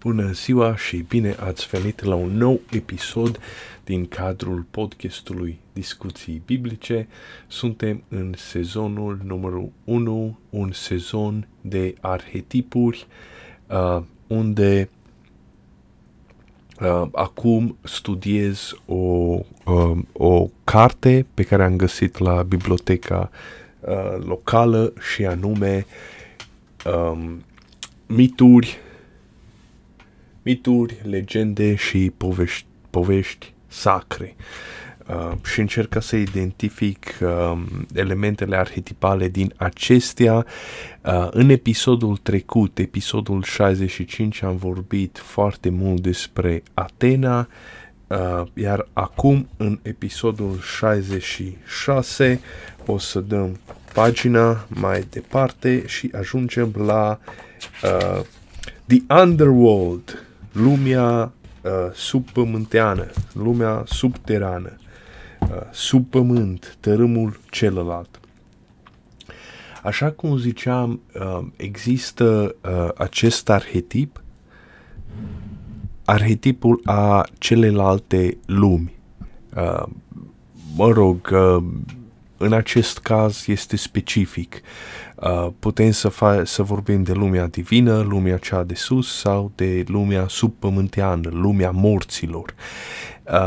Bună ziua și bine ați venit la un nou episod din cadrul podcastului Discuții Biblice. Suntem în sezonul numărul 1, un sezon de arhetipuri, uh, unde uh, acum studiez o, uh, o carte pe care am găsit la biblioteca uh, locală și anume um, mituri mituri, legende și povești, povești sacre. Uh, și încerc să identific uh, elementele arhetipale din acestea. Uh, în episodul trecut, episodul 65, am vorbit foarte mult despre Atena, uh, iar acum, în episodul 66, o să dăm pagina mai departe și ajungem la uh, The Underworld, lumea uh, subpământeană, lumea subterană, uh, sub pământ, tărâmul celălalt. Așa cum ziceam, uh, există uh, acest arhetip, arhetipul a celelalte lumi. Uh, mă rog, uh, în acest caz este specific. Uh, putem să, fa- să vorbim de lumea divină, lumea cea de sus sau de lumea subpământeană, lumea morților.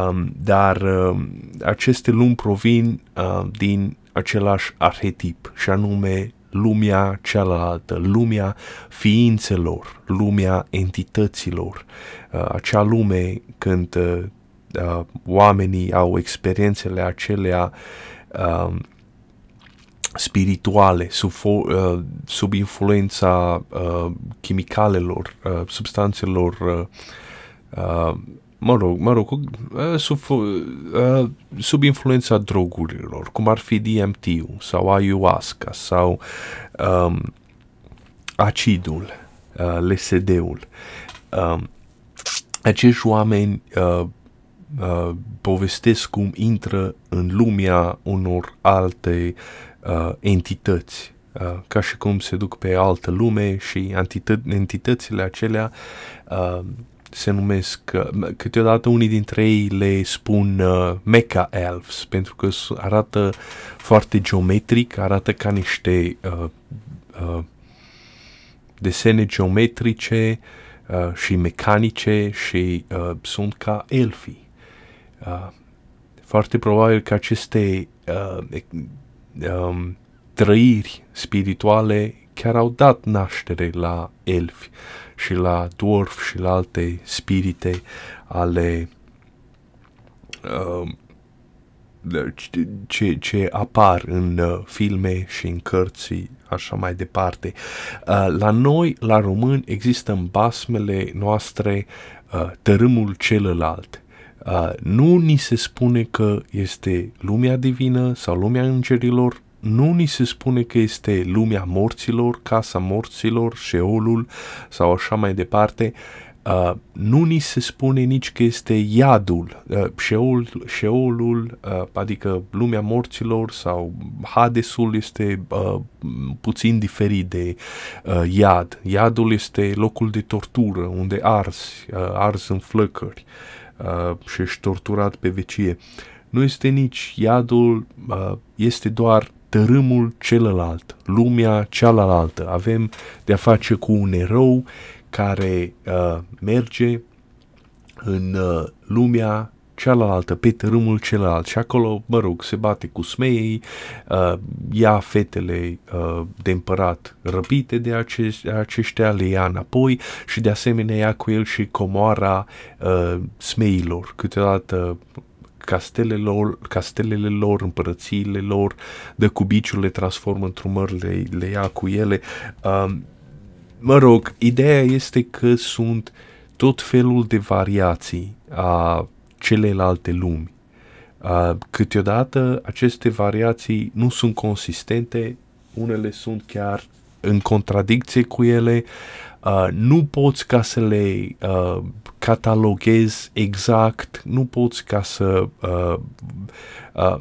Um, dar uh, aceste lumi provin uh, din același arhetip și anume lumea cealaltă, lumea ființelor, lumea entităților, uh, acea lume când uh, uh, oamenii au experiențele acelea uh, spirituale, sub, uh, sub influența uh, chimicalelor, uh, substanțelor, uh, uh, mă rog, mă rog, uh, sub, uh, sub influența drogurilor, cum ar fi DMT-ul sau ayahuasca sau um, acidul, uh, LSD-ul. Uh, acești oameni uh, uh, povestesc cum intră în lumea unor alte uh, entități, uh, ca și cum se duc pe altă lume și entită- entitățile acelea uh, se numesc, uh, câteodată unii dintre ei le spun uh, Mecha Elves, pentru că arată foarte geometric, arată ca niște uh, uh, desene geometrice uh, și mecanice și uh, sunt ca elfii. Uh, foarte probabil că aceste uh, um, trăiri spirituale chiar au dat naștere la elfi și la dwarf și la alte spirite ale um, ce, ce apar în uh, filme și în cărți așa mai departe. Uh, la noi, la români, există în basmele noastre uh, tărâmul celălalt. Uh, nu ni se spune că este lumea divină sau lumea îngerilor, nu ni se spune că este lumea morților, casa morților, șeolul sau așa mai departe. Uh, nu ni se spune nici că este iadul, uh, șeol, șeolul, uh, adică lumea morților sau Hadesul este uh, puțin diferit de uh, iad. Iadul este locul de tortură unde arzi, uh, arzi în flăcări. Uh, uh, și ești torturat pe vecie. Nu este nici iadul, uh, este doar tărâmul celălalt, lumea cealaltă. Avem de-a face cu un erou care uh, merge în uh, lumea cealaltă, pe tărâmul celălalt și acolo, mă rog, se bate cu smeii, uh, ia fetele uh, de împărat răpite de acești, aceștia, le ia înapoi și de asemenea ia cu el și comoara uh, smeilor, câteodată castelele lor, castelele lor, împărățiile lor, de cubiciul le transformă într-un măr, le, le ia cu ele. Uh, mă rog, ideea este că sunt tot felul de variații a celelalte lumi. Uh, câteodată aceste variații nu sunt consistente, unele sunt chiar în contradicție cu ele, uh, nu poți ca să le uh, cataloghezi exact, nu poți ca să... Uh, uh,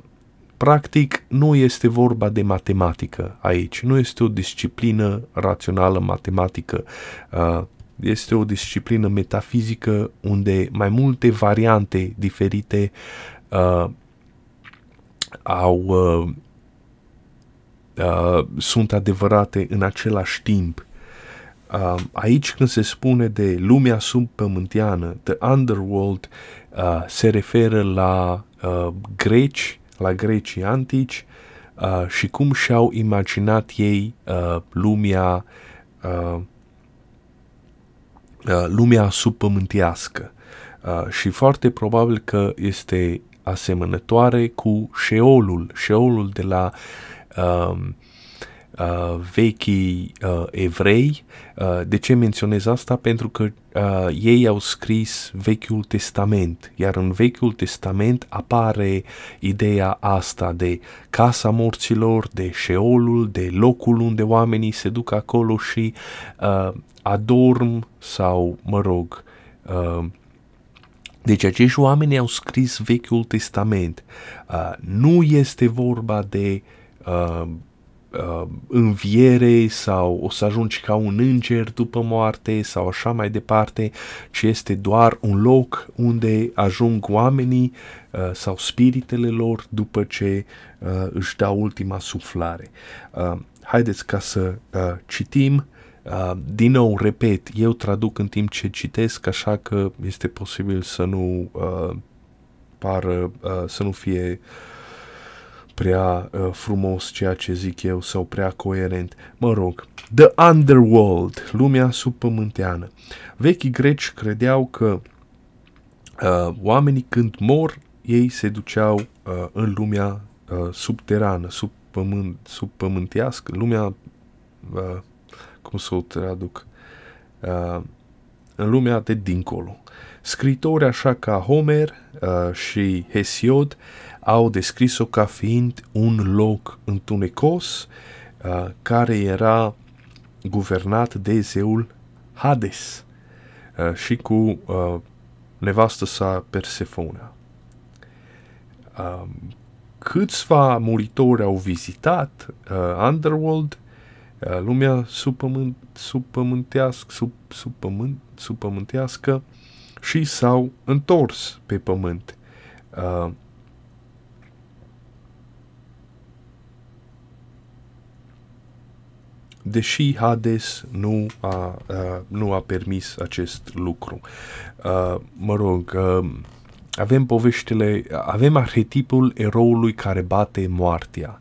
practic, nu este vorba de matematică aici, nu este o disciplină rațională matematică. Uh, este o disciplină metafizică unde mai multe variante diferite uh, au, uh, uh, sunt adevărate în același timp. Uh, aici când se spune de lumea subpământeană, the underworld, uh, se referă la uh, greci, la grecii antici uh, și cum și-au imaginat ei uh, lumea uh, uh, lumea subpământească. Uh, și foarte probabil că este asemănătoare cu Sheolul, Sheolul de la uh, uh, vechii uh, evrei. Uh, de ce menționez asta? Pentru că uh, ei au scris Vechiul Testament, iar în Vechiul Testament apare ideea asta de casa morților, de Sheolul, de locul unde oamenii se duc acolo și uh, adorm sau, mă rog, uh, deci acești oameni au scris Vechiul Testament. Uh, nu este vorba de uh, uh, înviere sau o să ajungi ca un înger după moarte sau așa mai departe, ci este doar un loc unde ajung oamenii uh, sau spiritele lor după ce uh, își dau ultima suflare. Uh, haideți ca să uh, citim Uh, din nou, repet, eu traduc în timp ce citesc, așa că este posibil să nu uh, pară, uh, să nu fie prea uh, frumos ceea ce zic eu sau prea coerent. Mă rog, The Underworld, lumea subpământeană. Vechii greci credeau că uh, oamenii când mor, ei se duceau uh, în lumea uh, subterană, sub pământ, subpământească, lumea uh, cum să o traduc, uh, în lumea de dincolo. Scritori așa ca Homer uh, și Hesiod au descris-o ca fiind un loc întunecos uh, care era guvernat de zeul Hades uh, și cu uh, nevastă sa Persefona. Uh, câțiva muritori au vizitat uh, Underworld Uh, lumea subpământ, subpământească, sub, subpământ, subpământească și s-au întors pe pământ. Uh, deși Hades nu a, uh, nu a permis acest lucru. Uh, mă rog, uh, avem poveștile, avem arhetipul eroului care bate moartea.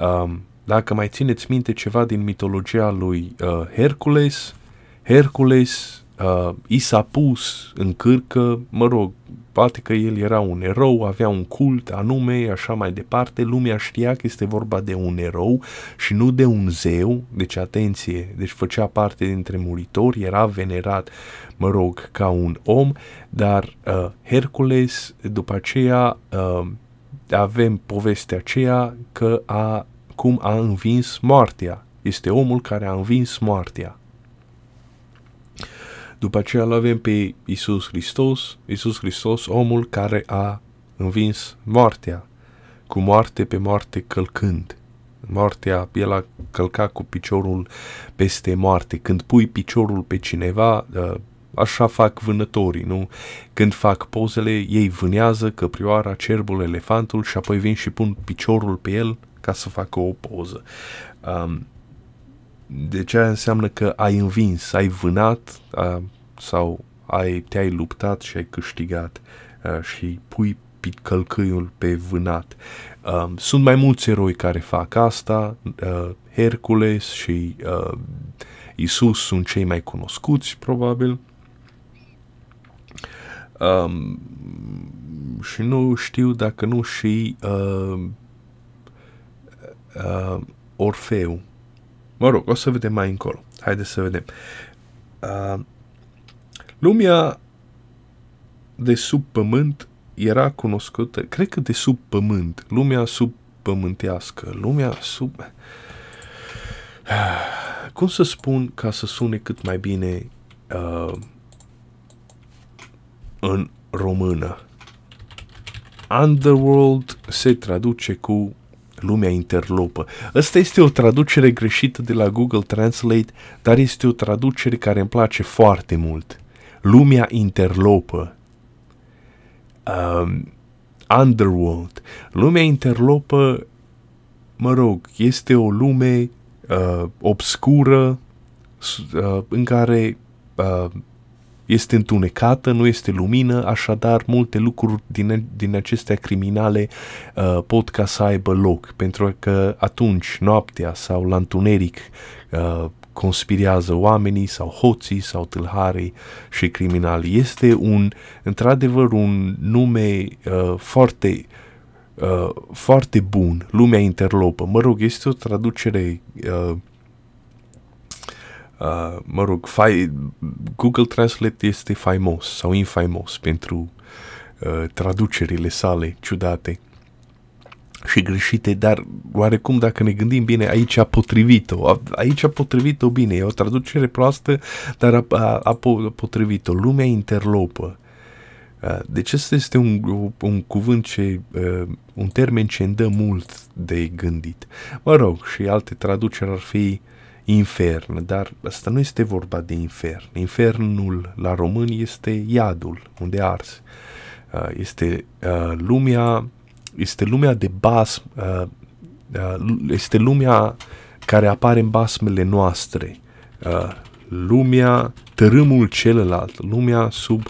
Uh, dacă mai țineți minte ceva din mitologia lui uh, Hercules, Hercules uh, i s-a pus în cârcă, mă rog, poate că el era un erou, avea un cult anume, așa mai departe, lumea știa că este vorba de un erou și nu de un zeu, deci atenție, deci făcea parte dintre muritori, era venerat, mă rog, ca un om, dar uh, Hercules, după aceea, uh, avem povestea aceea că a cum a învins moartea. Este omul care a învins moartea. După aceea îl avem pe Isus Hristos, Isus Hristos, omul care a învins moartea, cu moarte pe moarte călcând. Moartea, el a călcat cu piciorul peste moarte. Când pui piciorul pe cineva, ă, așa fac vânătorii, nu? Când fac pozele, ei vânează căprioara, cerbul, elefantul și apoi vin și pun piciorul pe el ca să facă o poză. Um, deci aia înseamnă că ai învins, ai vânat uh, sau ai, te-ai luptat și ai câștigat uh, și pui călcâiul pe vânat. Um, sunt mai mulți eroi care fac asta, uh, Hercules și uh, Isus sunt cei mai cunoscuți, probabil. Um, și nu știu dacă nu și uh, uh, Orfeu. Mă rog, o să vedem mai încolo. Haideți să vedem. Uh, lumea de sub pământ era cunoscută, cred că de sub pământ, lumea sub pământească, lumea sub... Cum să spun ca să sune cât mai bine uh, în română? Underworld se traduce cu lumea interlopă. Ăsta este o traducere greșită de la Google Translate, dar este o traducere care îmi place foarte mult. Lumea interlopă. Um, underworld. Lumea interlopă, mă rog, este o lume uh, obscură uh, în care uh, este întunecată, nu este lumină, așadar multe lucruri din, din acestea criminale uh, pot ca să aibă loc, pentru că atunci, noaptea sau la întuneric, uh, conspirează oamenii sau hoții sau tâlharii și criminali. Este un, într-adevăr, un nume uh, foarte uh, foarte bun, lumea interlopă. Mă rog, este o traducere uh, Uh, mă rog, fai, Google Translate este faimos sau infaimos pentru uh, traducerile sale ciudate și greșite, dar oarecum dacă ne gândim bine, aici a potrivit-o, aici a potrivit-o bine, e o traducere proastă, dar a, a, a potrivit-o, lumea interlopă. Uh, deci ăsta este un, un cuvânt ce, uh, un termen ce îmi dă mult de gândit. Mă rog, și alte traduceri ar fi infern, dar asta nu este vorba de infern. Infernul la români este iadul, unde ars. Uh, este uh, lumea, este lumea de bas, uh, este lumea care apare în basmele noastre, lumea, tărâmul celălalt, lumea sub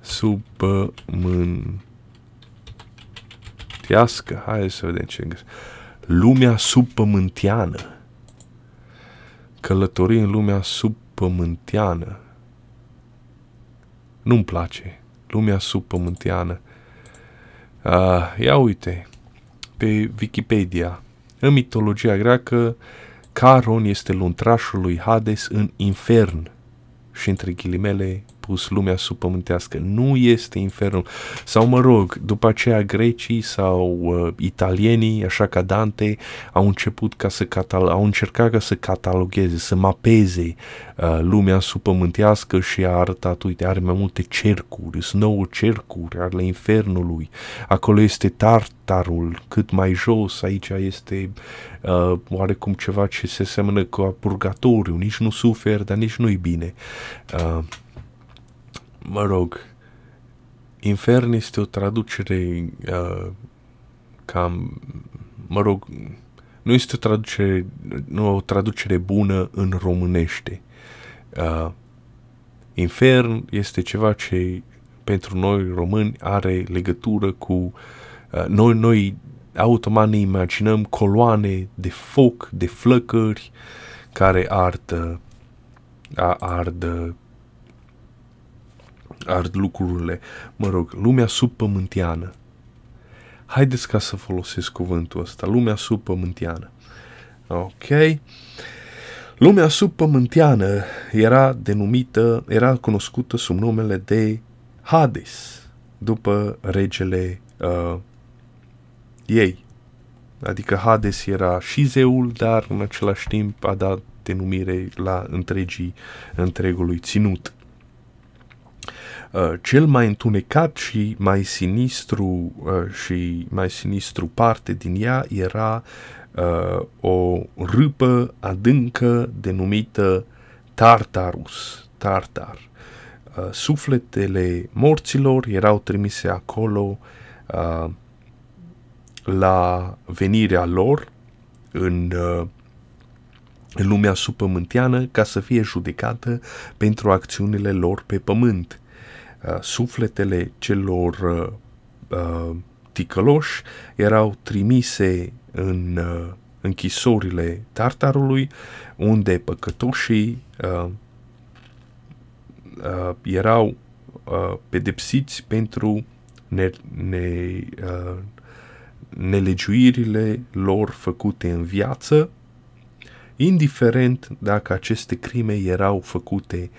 sub pământească, hai să vedem ce găsesc. Lumea subpământeană călători în lumea subpământeană. Nu-mi place lumea subpământeană. Uh, ia uite, pe Wikipedia, în mitologia greacă, Caron este luntrașul lui Hades în infern și între ghilimele pus lumea subpământească. Nu este infernul. Sau mă rog, după aceea grecii sau uh, italienii, așa ca Dante, au început ca să catal- au încercat ca să catalogheze, să mapeze uh, lumea subpământească și a arătat, uite, are mai multe cercuri, sunt nouă cercuri ale infernului. Acolo este Tartarul, cât mai jos, aici este uh, oarecum ceva ce se seamănă cu purgatoriu, nici nu suferi, dar nici nu-i bine. Uh, mă rog, infern este o traducere uh, cam, mă rog, nu este o traducere, nu o traducere bună în românește. Uh, infern este ceva ce pentru noi români are legătură cu uh, noi, noi automat ne imaginăm coloane de foc, de flăcări care ard, ard ard lucrurile, mă rog, lumea subpământiană. Haideți ca să folosesc cuvântul ăsta, lumea subpământiană. Ok? Lumea subpământiană era denumită, era cunoscută sub numele de Hades, după regele uh, ei. Adică Hades era și zeul, dar în același timp a dat denumire la întregii, întregului ținut. Uh, cel mai întunecat și mai sinistru uh, și mai sinistru parte din ea era uh, o râpă adâncă denumită Tartarus, Tartar. Uh, sufletele morților erau trimise acolo uh, la venirea lor în uh, lumea supământeană ca să fie judecată pentru acțiunile lor pe pământ. Uh, sufletele celor uh, uh, ticăloși erau trimise în uh, închisorile Tartarului, unde păcătoșii uh, uh, erau uh, pedepsiți pentru ne, ne, uh, nelegiuirile lor făcute în viață, indiferent dacă aceste crime erau făcute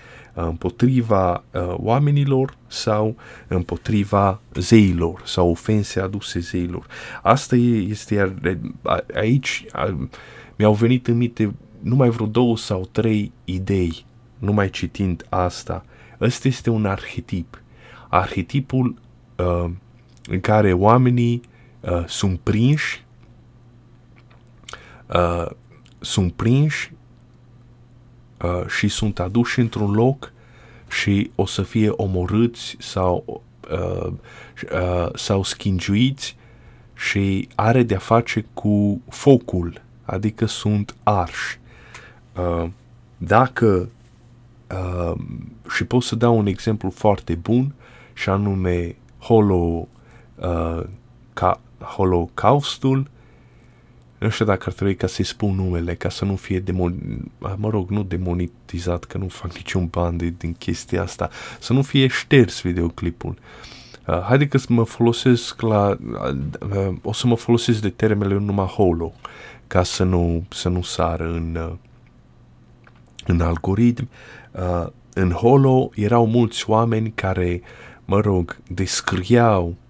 împotriva uh, oamenilor sau împotriva zeilor sau ofense aduse zeilor. Asta este iar aici mi-au venit în minte numai vreo două sau trei idei, numai citind asta. Ăsta este un arhetip. Arhetipul uh, în care oamenii uh, sunt prinși uh, sunt prinși uh, și sunt aduși într-un loc și o să fie omorâți sau, uh, uh, sau schingiuiți și are de-a face cu focul, adică sunt arși. Uh, dacă uh, și pot să dau un exemplu foarte bun și anume holo, uh, ca, holocaustul nu știu dacă ar trebui ca să-i spun numele, ca să nu fie demon... mă rog, nu demonetizat, că nu fac niciun ban de, din chestia asta, să nu fie șters videoclipul. Uh, haide că să mă folosesc la... Uh, o să mă folosesc de termele numai holo, ca să nu, să nu sară în, uh, în algoritm. Uh, în holo erau mulți oameni care, mă rog, descriau Uh,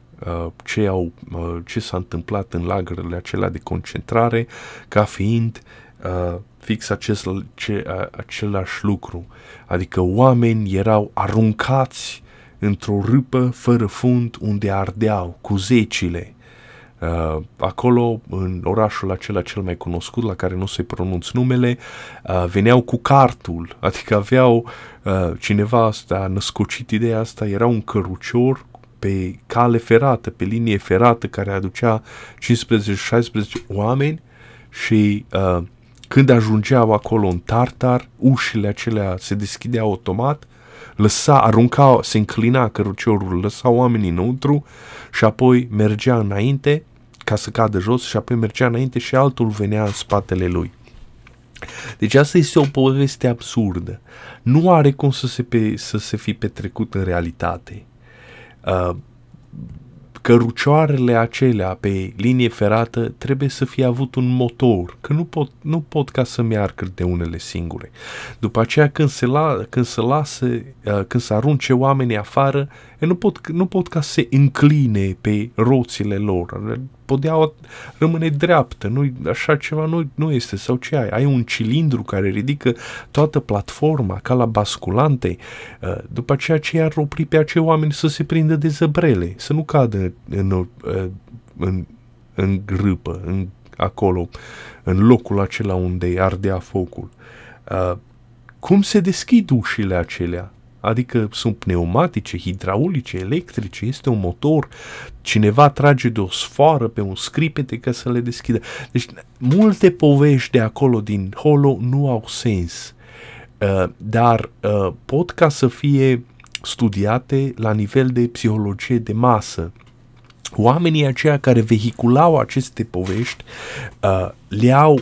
ce, au, uh, ce s-a întâmplat în lagărele acelea de concentrare ca fiind uh, fix acest, ce, același lucru. Adică oameni erau aruncați într-o râpă fără fund unde ardeau cu zecile. Uh, acolo, în orașul acela cel mai cunoscut, la care nu se pronunț numele, uh, veneau cu cartul, adică aveau uh, cineva asta, a născocit ideea asta, era un cărucior pe cale ferată, pe linie ferată care aducea 15-16 oameni și uh, când ajungeau acolo în Tartar, ușile acelea se deschideau automat, lăsa, arunca, se înclina căruciorul, lăsa oamenii înăuntru și apoi mergea înainte ca să cadă jos și apoi mergea înainte și altul venea în spatele lui. Deci asta este o poveste absurdă. Nu are cum să se, pe, să se fi petrecut în realitate. Uh, cărucioarele acelea pe linie ferată trebuie să fie avut un motor, că nu pot, nu pot ca să meargă de unele singure. După aceea când se, la, când se lasă, uh, când se arunce oamenii afară, nu pot, nu pot ca să se încline pe roțile lor podea rămâne dreaptă, nu, așa ceva nu, nu este, sau ce ai? Ai un cilindru care ridică toată platforma, ca la basculante, uh, după aceea ce ar opri pe acei oameni să se prindă de zăbrele, să nu cadă în, uh, în, în grâpă, în, acolo, în locul acela unde ardea focul. Uh, cum se deschid ușile acelea? Adică sunt pneumatice, hidraulice, electrice, este un motor, cineva trage de o sfoară pe un scripete ca să le deschidă. Deci multe povești de acolo din Holo nu au sens, uh, dar uh, pot ca să fie studiate la nivel de psihologie de masă. Oamenii aceia care vehiculau aceste povești uh, le-au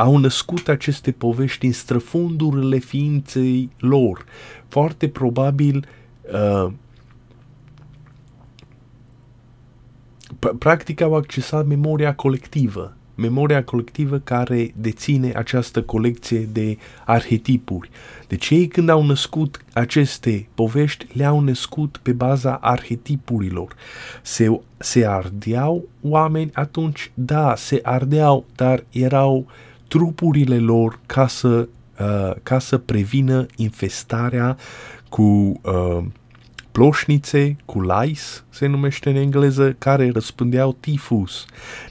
au născut aceste povești în străfundurile ființei lor. Foarte probabil uh, practic au accesat memoria colectivă, memoria colectivă care deține această colecție de arhetipuri. Deci ei când au născut aceste povești, le-au născut pe baza arhetipurilor. Se, se ardeau oameni atunci? Da, se ardeau, dar erau uh, trupurile lor ca să, uh, ca să prevină infestarea cu uh, ploșnițe cu lice, se numește în engleză, care răspândeau tifus.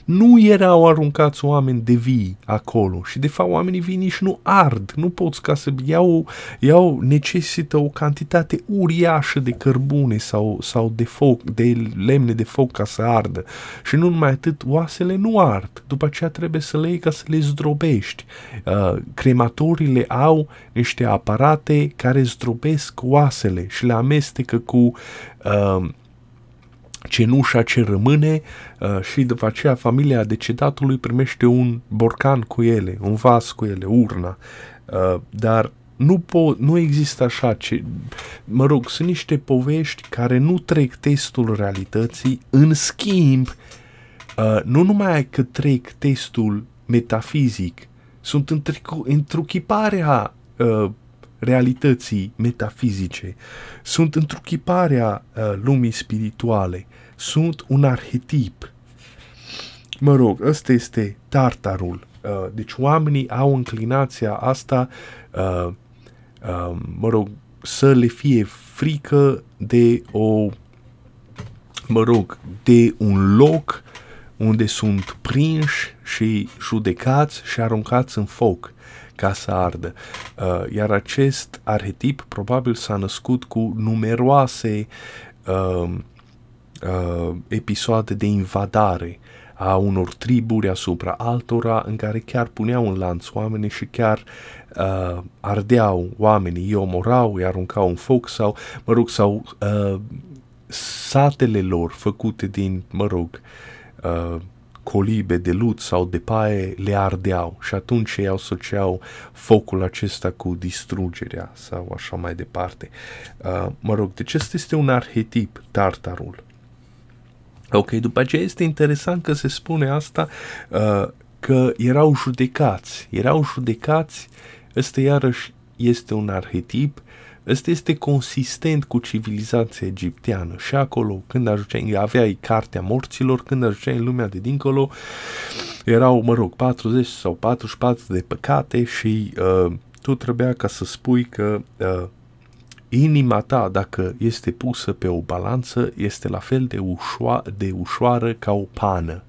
Nu erau aruncați oameni de vii acolo și de fapt oamenii vii nici nu ard, nu poți ca să iau, iau necesită o cantitate uriașă de cărbune sau, sau de foc, de lemne de foc ca să ardă. Și nu numai atât, oasele nu ard, după aceea trebuie să le iei ca să le zdrobești. Uh, crematorile au niște aparate care zdrobesc oasele și le amestecă cu uh, cenușa ce rămâne uh, și după aceea familia decedatului primește un borcan cu ele, un vas cu ele, urna. Uh, dar nu, po- nu există așa ce... Mă rog, sunt niște povești care nu trec testul realității, în schimb, uh, nu numai că trec testul metafizic, sunt întruchiparea uh, realității metafizice, sunt întruchiparea uh, lumii spirituale, sunt un arhetip. Mă rog, ăsta este tartarul. Uh, deci oamenii au înclinația asta, uh, uh, mă rog, să le fie frică de o, mă rog, de un loc unde sunt prinși și judecați și aruncați în foc ca să ardă. Uh, iar acest arhetip probabil s-a născut cu numeroase uh, uh, episoade de invadare a unor triburi asupra altora în care chiar puneau în lanț oamenii și chiar uh, ardeau oamenii, îi omorau, îi aruncau în foc sau, mă rog, sau uh, satele lor făcute din, mă rog, uh, colibe de lut sau de paie le ardeau și atunci ei asociau focul acesta cu distrugerea sau așa mai departe. Uh, mă rog, deci acesta este un arhetip, tartarul. Ok, după aceea este interesant că se spune asta uh, că erau judecați, erau judecați, ăsta iarăși este un arhetip, ăsta este consistent cu civilizația egipteană și acolo când ajungeai, aveai cartea morților, când ajungeai în lumea de dincolo, erau, mă rog, 40 sau 44 de păcate și uh, tu trebuia ca să spui că uh, inima ta, dacă este pusă pe o balanță, este la fel de, ușoa- de ușoară ca o pană.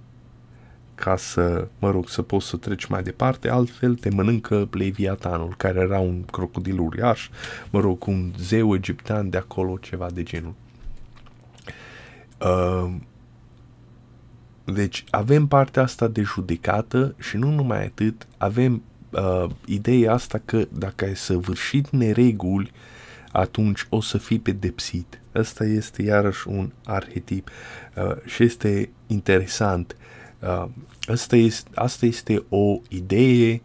Ca să, mă rog, să poți să treci mai departe, altfel te mănâncă Leviatanul, care era un crocodil uriaș, mă rog, un zeu egiptean de acolo, ceva de genul. Uh, deci avem partea asta de judecată și nu numai atât, avem uh, ideea asta că dacă ai săvârșit nereguli, uh, atunci o să fii pedepsit. Asta este iarăși un arhetip uh, și este interesant. Uh, asta, este, asta este o idee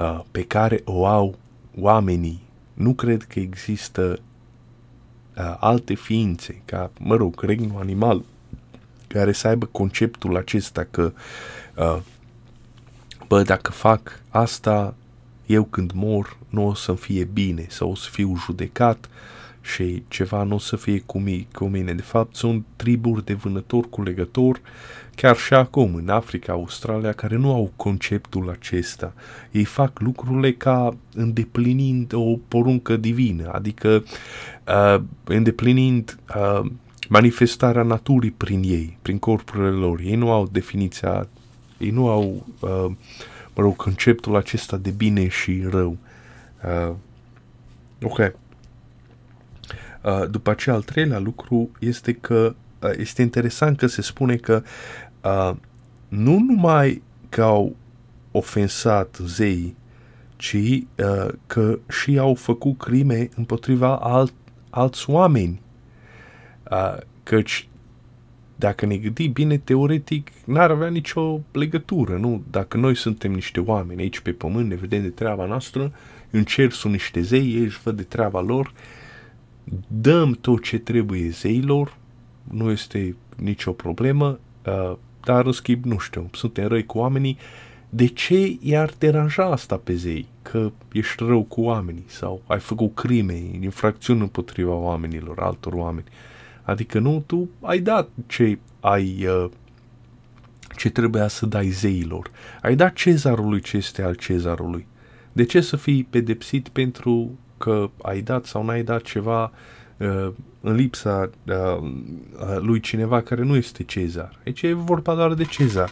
uh, pe care o au oamenii. Nu cred că există uh, alte ființe, ca, mă rog, regnul animal, care să aibă conceptul acesta că, uh, bă, dacă fac asta, eu când mor nu o să fie bine sau o să fiu judecat și ceva nu o să fie cu, mine, cu mine. De fapt, sunt triburi de vânători cu legător chiar și acum în Africa, Australia, care nu au conceptul acesta. Ei fac lucrurile ca îndeplinind o poruncă divină, adică uh, îndeplinind uh, manifestarea naturii prin ei, prin corpurile lor. Ei nu au definiția, ei nu au uh, mă rog, conceptul acesta de bine și rău. Uh, ok. Uh, după aceea, al treilea lucru este că uh, este interesant că se spune că uh, nu numai că au ofensat zei, ci uh, că și au făcut crime împotriva alt, alți oameni. Uh, căci dacă ne gândim bine, teoretic, n-ar avea nicio legătură, nu? Dacă noi suntem niște oameni aici pe pământ, ne vedem de treaba noastră, în cer sunt niște zei, ei își văd de treaba lor, dăm tot ce trebuie zeilor, nu este nicio problemă, uh, dar în schimb, nu știu, suntem răi cu oamenii, de ce i-ar deranja asta pe zei? Că ești rău cu oamenii sau ai făcut crime, infracțiuni împotriva oamenilor, altor oameni. Uh, Adică nu, tu ai dat ce ai uh, ce trebuia să dai zeilor. Ai dat cezarului ce este al cezarului. De ce să fii pedepsit pentru că ai dat sau n-ai dat ceva uh, în lipsa uh, uh lui cineva care nu este cezar? Aici e vorba doar de cezar.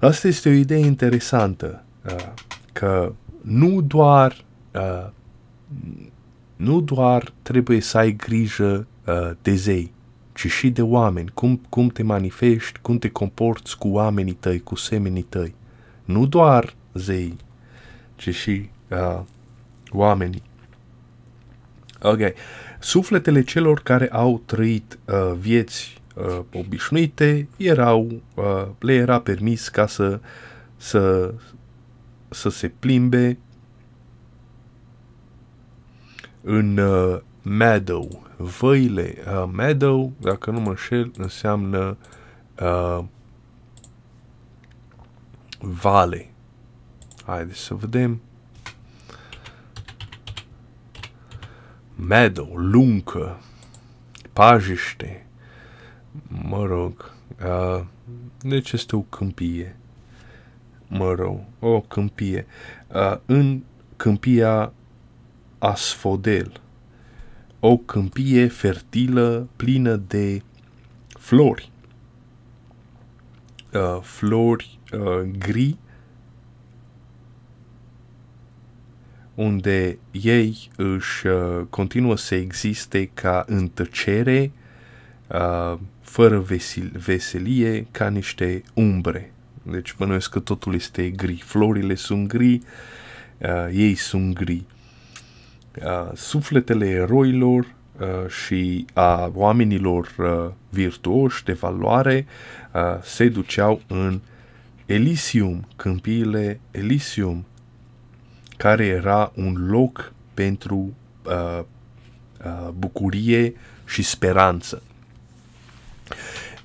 Asta este o idee interesantă, uh, că nu doar uh, nu doar trebuie să ai grijă uh, de zei, ci și de oameni, cum, cum te manifesti, cum te comporți cu oamenii tăi, cu semenii tăi. Nu doar zei, ci și uh, oamenii. Ok. Sufletele celor care au trăit uh, vieți uh, obișnuite erau, uh, le era permis ca să, să, să se plimbe în uh, meadow, văile. Uh, meadow, dacă nu mă înșel, înseamnă uh, vale. Haideți să vedem. Meadow, luncă, pajiște, mă rog, uh, deci este o câmpie, mă rog, o câmpie. Uh, în câmpia Asfodel, o câmpie fertilă, plină de flori. uh, flori uh, gri unde ei își uh, continuă să existe ca în tăcere, uh, fără vesel- veselie, ca niște umbre. Deci bănuiesc că totul este gri. Florile sunt gri, uh, ei sunt gri. Uh, sufletele eroilor uh, și a oamenilor uh, virtuoși de valoare uh, se duceau în Elysium, câmpiile Elysium, care era un loc pentru uh, uh, bucurie și speranță.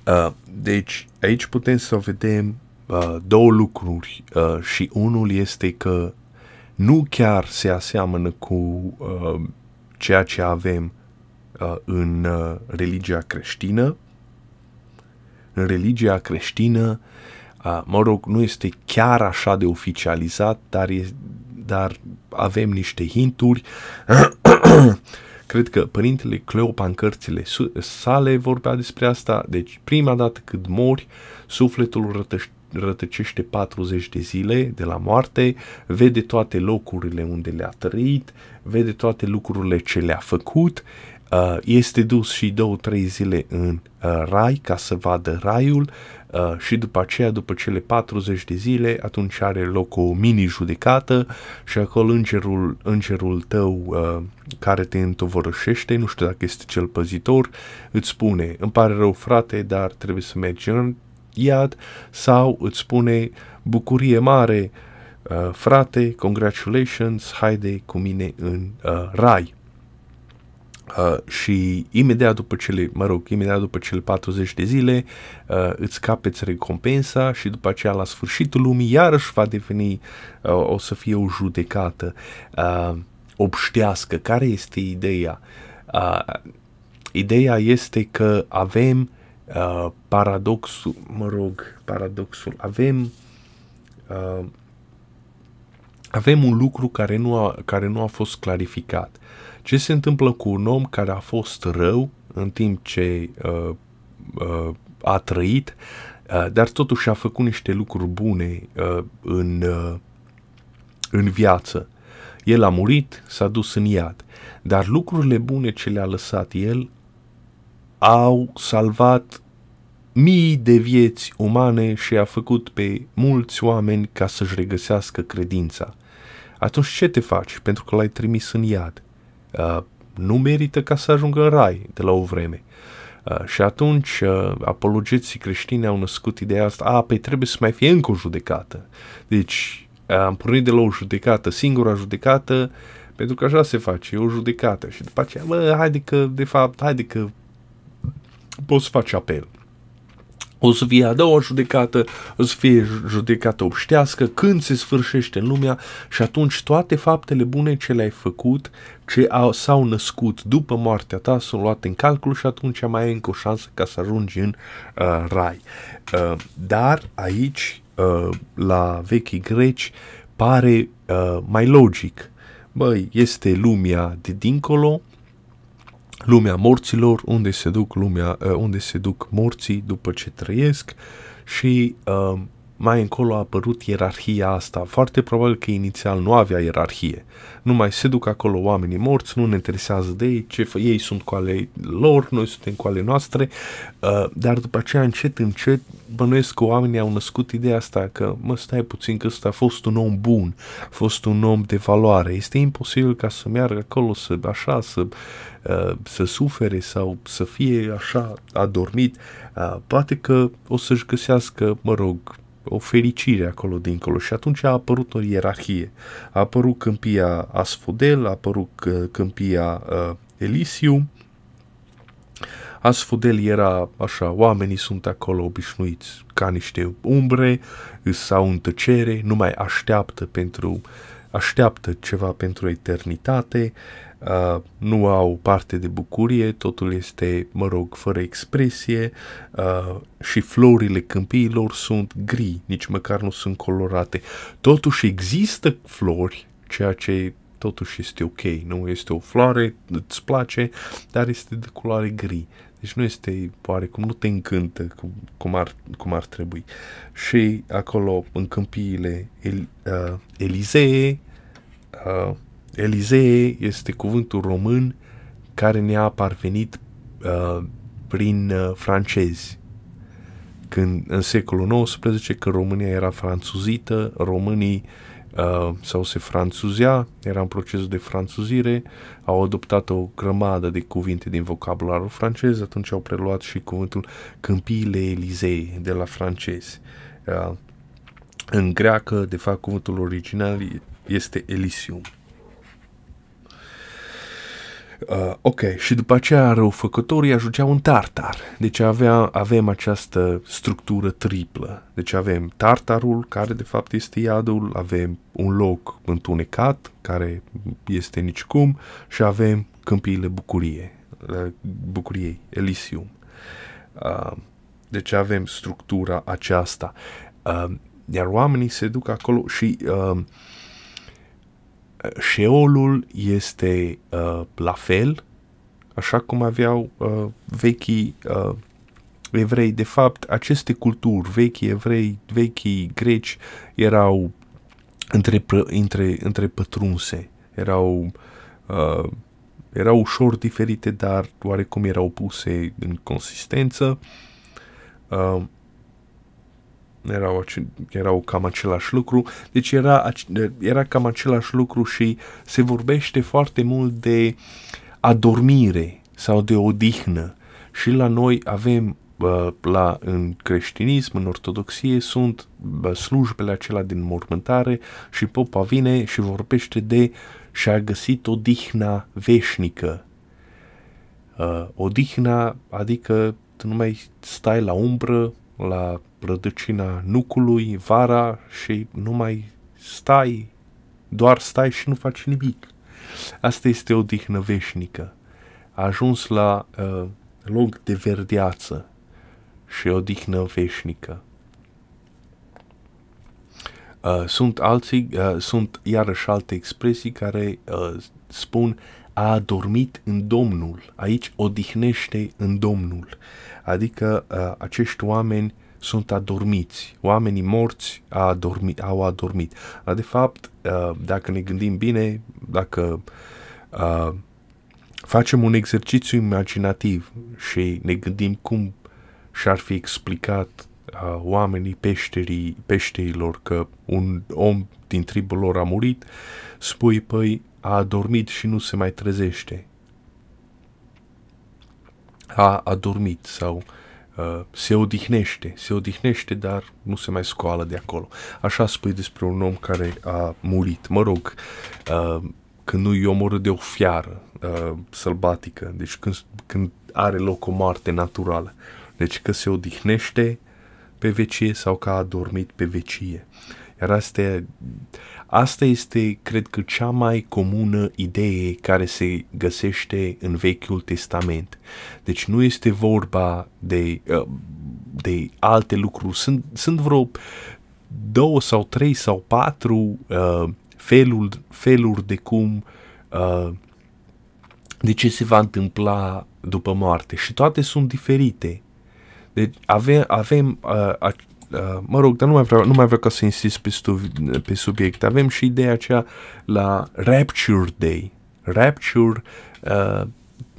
Uh, deci aici putem să vedem uh, două lucruri uh, și unul este că nu chiar se aseamănă cu uh, ceea ce avem uh, în uh, religia creștină. În religia creștină, uh, mă rog, nu este chiar așa de oficializat, dar, e, dar avem niște hinturi. Cred că părintele Cleopa în cărțile sale vorbea despre asta. Deci, prima dată când mori, sufletul rătăște rătăcește 40 de zile de la moarte, vede toate locurile unde le-a trăit, vede toate lucrurile ce le-a făcut, uh, este dus și două, trei zile în uh, rai ca să vadă raiul uh, și după aceea, după cele 40 de zile, atunci are loc o mini-judecată și acolo îngerul, îngerul tău care te întovărășește, nu știu dacă este cel păzitor, îți spune, îmi pare rău frate, dar trebuie să mergi în iad sau îți spune bucurie mare, uh, frate, congratulations, haide cu mine în uh, rai. Uh, și imediat după cele, mă rog, imediat după cele 40 de zile uh, îți capeți recompensa și după aceea la sfârșitul lumii iarăși va deveni, uh, o să fie o judecată uh, obștească. Care este ideea? Uh, ideea este că avem uh, paradoxul, mă rog, paradoxul, avem uh, avem un lucru care nu, a, care nu a fost clarificat. Ce se întâmplă cu un om care a fost rău în timp ce uh, uh, a trăit, uh, dar totuși a făcut niște lucruri bune uh, în, uh, în viață. El a murit, s-a dus în iad, dar lucrurile bune ce le-a lăsat el au salvat mii de vieți umane și a făcut pe mulți oameni ca să-și regăsească credința. Atunci ce te faci pentru că l-ai trimis în iad? Uh, nu merită ca să ajungă în rai de la o vreme. Uh, și atunci uh, apologeții creștini au născut ideea asta, a, pe păi trebuie să mai fie încă o judecată. Deci uh, am pornit de la o judecată, singura judecată, pentru că așa se face, e o judecată. Și după aceea, bă, haide că, de fapt, haide că poți face apel o să fie a doua judecată, o să fie judecată obștească, când se sfârșește în lumea și atunci toate faptele bune ce le-ai făcut, ce au, s-au născut după moartea ta, sunt luate în calcul și atunci mai ai încă o șansă ca să ajungi în uh, rai. Uh, dar aici, uh, la vechii greci, pare uh, mai logic. Băi, este lumea de dincolo, lumea morților, unde se duc lumea, uh, unde se duc morții după ce trăiesc și uh, mai încolo a apărut ierarhia asta. Foarte probabil că inițial nu avea ierarhie. Numai se duc acolo oamenii morți, nu ne interesează de ei, ce fă, ei sunt cu ale lor, noi suntem cu ale noastre, uh, dar după aceea încet, încet, bănuiesc că oamenii au născut ideea asta că, mă, stai puțin că ăsta a fost un om bun, a fost un om de valoare. Este imposibil ca să meargă acolo, să așa, să, uh, să sufere sau să fie așa adormit. Uh, poate că o să-și găsească, mă rog, o fericire acolo dincolo și atunci a apărut o ierarhie. A apărut câmpia Asfodel, a apărut câmpia uh, Elysium. Asfodel era așa, oamenii sunt acolo obișnuiți ca niște umbre, sau în tăcere, nu mai așteaptă pentru așteaptă ceva pentru eternitate, uh, nu au parte de bucurie, totul este, mă rog, fără expresie uh, și florile câmpiilor sunt gri, nici măcar nu sunt colorate. Totuși există flori, ceea ce totuși este ok, nu este o floare, îți place, dar este de culoare gri. Deci nu este, cum nu te încântă cum, cum, ar, cum ar trebui. Și acolo, în câmpiile El, uh, Elizee, uh, Elizee este cuvântul român care ne-a parvenit uh, prin uh, francezi. Când în secolul XIX, când România era franțuzită, românii uh, sau se franțuzea, era în procesul de franțuzire, au adoptat o grămadă de cuvinte din vocabularul francez, atunci au preluat și cuvântul câmpiile Elizei de la francezi. Uh, în greacă, de fapt, cuvântul original este Elysium. Uh, ok, și după aceea răufăcătorii ajungeau în tartar. Deci avea, avem această structură triplă. Deci avem tartarul, care de fapt este iadul, avem un loc întunecat, care este nicicum, și avem câmpiile bucurie, bucuriei, Elysium. Uh, deci avem structura aceasta. Uh, iar oamenii se duc acolo și uh, Sheolul este uh, la fel, așa cum aveau uh, vechii uh, evrei. De fapt, aceste culturi, vechii evrei, vechii greci, erau între, între, între pătrunse, erau, uh, erau ușor diferite, dar oarecum erau puse în consistență. Uh, erau, erau cam același lucru, deci era, era cam același lucru și se vorbește foarte mult de adormire sau de odihnă și la noi avem la, în creștinism, în ortodoxie, sunt slujbele acelea din mormântare și popa vine și vorbește de și-a găsit odihna veșnică. Uh, odihna, adică tu nu mai stai la umbră, la rădăcina nucului vara și nu mai stai, doar stai și nu faci nimic. Asta este o dihnă veșnică. A ajuns la uh, loc de verdeață și o dihnă veșnică. Uh, sunt alții, uh, sunt iarăși alte expresii care uh, spun a adormit în Domnul. Aici odihnește în Domnul. Adică uh, acești oameni sunt adormiți. Oamenii morți a adormi, au adormit. De fapt, uh, dacă ne gândim bine, dacă uh, facem un exercițiu imaginativ și ne gândim cum și-ar fi explicat uh, oamenii peșterii, peșterilor că un om din tribul lor a murit, spui, păi, a adormit și nu se mai trezește. A adormit sau uh, se odihnește, se odihnește, dar nu se mai scoală de acolo. Așa spui despre un om care a murit. Mă rog, uh, când nu e omorât de o fiară uh, sălbatică, deci când, când are loc o moarte naturală. Deci că se odihnește pe vecie sau că a dormit pe vecie. Iar asta, asta este, cred că, cea mai comună idee care se găsește în Vechiul Testament. Deci nu este vorba de, uh, de alte lucruri. Sunt, sunt vreo două sau trei sau patru uh, feluri, feluri de cum uh, de ce se va întâmpla după moarte și toate sunt diferite. Deci avem, avem uh, Uh, mă rog, dar nu mai vreau, nu mai vreau ca să insist pe, stu- pe subiect. Avem și ideea aceea la Rapture Day. Rapture uh,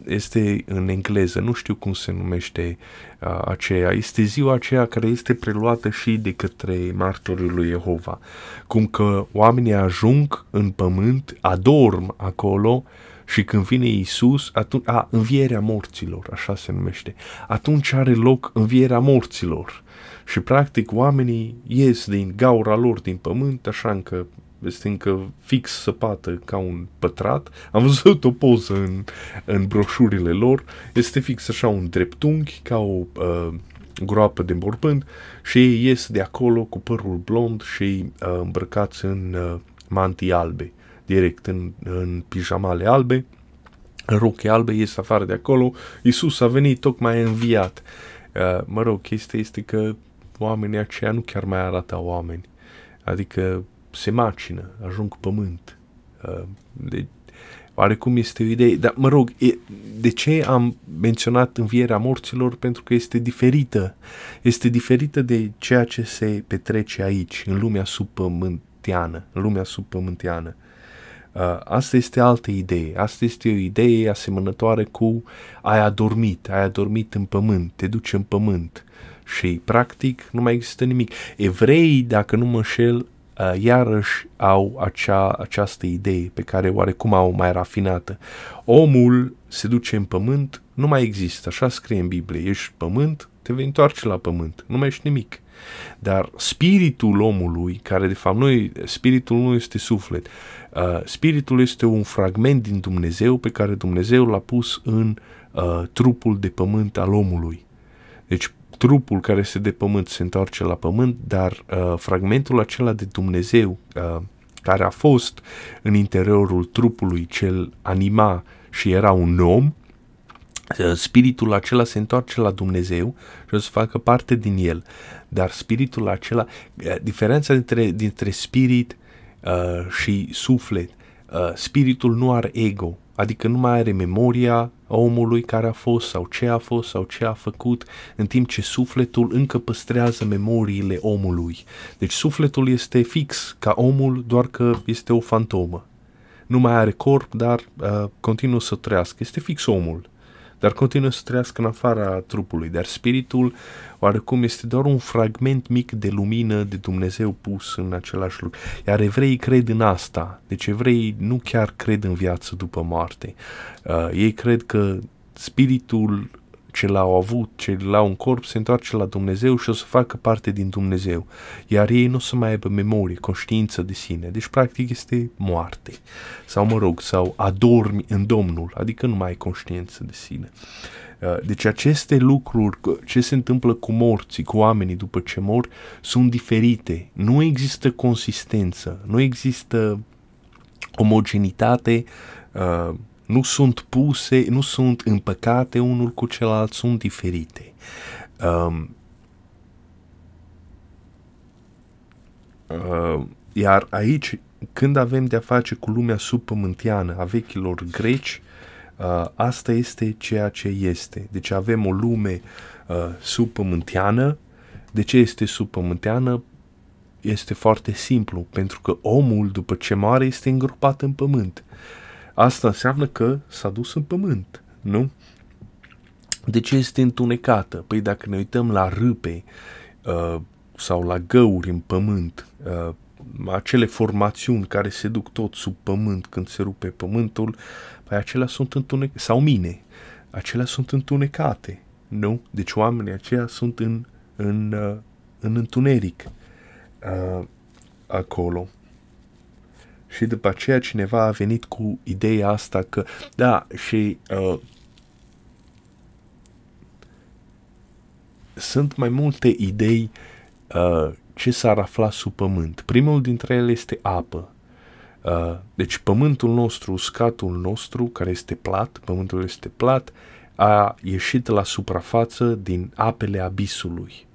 este în engleză, nu știu cum se numește uh, aceea. Este ziua aceea care este preluată și de către martorii lui Jehova. Cum că oamenii ajung în pământ, adorm acolo și când vine Isus, atunci, a, învierea morților, așa se numește. Atunci are loc învierea morților și practic oamenii ies din gaura lor din pământ, așa încă este încă fix săpată ca un pătrat. Am văzut o poză în, în broșurile lor, este fix așa un dreptunghi, ca o uh, groapă de morpând și ei ies de acolo cu părul blond și uh, îmbrăcați în uh, mantii albe, direct în, în pijamale albe, în roche albe, ies afară de acolo, Iisus a venit tocmai înviat. Uh, mă rog, chestia este că oamenii aceia nu chiar mai arată oameni. Adică se macină, ajung pământ. Uh, de, oarecum este o idee, dar mă rog, e, de ce am menționat învierea morților? Pentru că este diferită. Este diferită de ceea ce se petrece aici, în lumea subpământeană, în lumea subpământeană. Uh, asta este altă idee. Asta este o idee asemănătoare cu ai adormit, ai adormit în pământ, te duci în pământ și practic nu mai există nimic. Evreii, dacă nu mă înșel, uh, iarăși au acea, această idee pe care oarecum au mai rafinată. Omul se duce în pământ, nu mai există, așa scrie în Biblie, ești pământ, te vei întoarce la pământ, nu mai ești nimic. Dar spiritul omului, care de fapt nu e, spiritul nu este suflet, uh, spiritul este un fragment din Dumnezeu pe care Dumnezeu l-a pus în uh, trupul de pământ al omului. Deci trupul care este de pământ se întoarce la pământ, dar uh, fragmentul acela de Dumnezeu uh, care a fost în interiorul trupului cel anima și era un om, uh, spiritul acela se întoarce la Dumnezeu și o să facă parte din el. Dar spiritul acela, uh, diferența dintre, dintre spirit uh, și suflet, uh, spiritul nu are ego, adică nu mai are memoria omului care a fost sau ce a fost sau ce a făcut, în timp ce sufletul încă păstrează memoriile omului. Deci sufletul este fix ca omul, doar că este o fantomă. Nu mai are corp, dar uh, continuă să trăiască. Este fix omul dar continuă să trăiască în afara trupului, dar spiritul oarecum este doar un fragment mic de lumină de Dumnezeu pus în același lucru. Iar evreii cred în asta, deci evreii nu chiar cred în viață după moarte. Uh, ei cred că spiritul ce l-au avut, ce l-au în corp, se întoarce la Dumnezeu și o să facă parte din Dumnezeu. Iar ei nu o să mai aibă memorie, conștiință de sine. Deci, practic, este moarte. Sau, mă rog, sau adormi în Domnul, adică nu mai ai conștiință de sine. Uh, deci aceste lucruri, ce se întâmplă cu morții, cu oamenii după ce mor, sunt diferite. Nu există consistență, nu există omogenitate uh, nu sunt puse, nu sunt împăcate unul cu celălalt, sunt diferite. Um, uh, iar aici, când avem de-a face cu lumea subpământeană a vechilor greci, uh, asta este ceea ce este. Deci avem o lume uh, subpământeană. De ce este subpământeană? Este foarte simplu, pentru că omul, după ce moare, este îngropat în pământ. Asta înseamnă că s-a dus în pământ, nu? De ce este întunecată? Păi dacă ne uităm la râpe uh, sau la găuri în pământ, uh, acele formațiuni care se duc tot sub pământ când se rupe pământul, păi acelea sunt întunecate, sau mine, acelea sunt întunecate, nu? Deci oamenii aceia sunt în, în, uh, în întuneric uh, acolo. Și după aceea cineva a venit cu ideea asta că, da, și uh, sunt mai multe idei uh, ce s-ar afla sub pământ. Primul dintre ele este apă. Uh, deci pământul nostru, uscatul nostru, care este plat, pământul este plat, a ieșit la suprafață din apele abisului.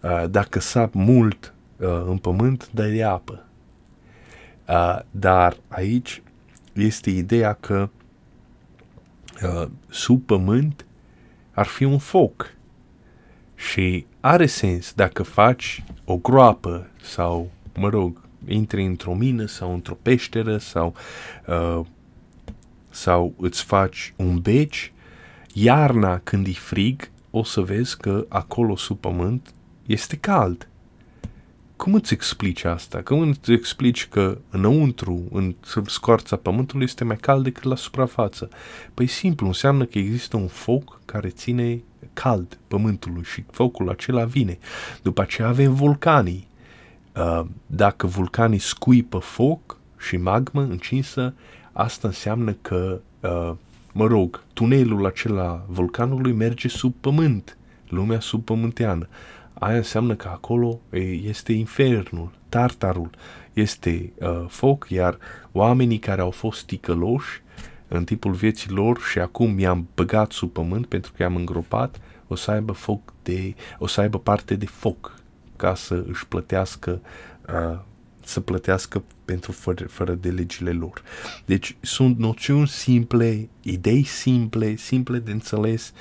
Uh, dacă sap mult uh, în pământ, dă de apă. Uh, dar aici este ideea că uh, sub pământ ar fi un foc. Și are sens dacă faci o groapă sau, mă rog, intri într-o mină sau într-o peșteră sau, uh, sau îți faci un beci, iarna când e frig, o să vezi că acolo sub pământ este cald cum îți explici asta? Cum îți explici că înăuntru, în scoarța pământului, este mai cald decât la suprafață? Păi simplu, înseamnă că există un foc care ține cald pământului și focul acela vine. După aceea avem vulcanii. Uh, dacă vulcanii scuipă foc și magmă încinsă, asta înseamnă că, uh, mă rog, tunelul acela vulcanului merge sub pământ, lumea subpământeană aia înseamnă că acolo este infernul, tartarul, este uh, foc, iar oamenii care au fost ticăloși în timpul vieții lor și acum i-am băgat sub pământ pentru că i-am îngropat, o să aibă foc de, o să aibă parte de foc ca să își plătească uh, să plătească pentru fără, fără de legile lor. Deci sunt noțiuni simple, idei simple, simple de înțeles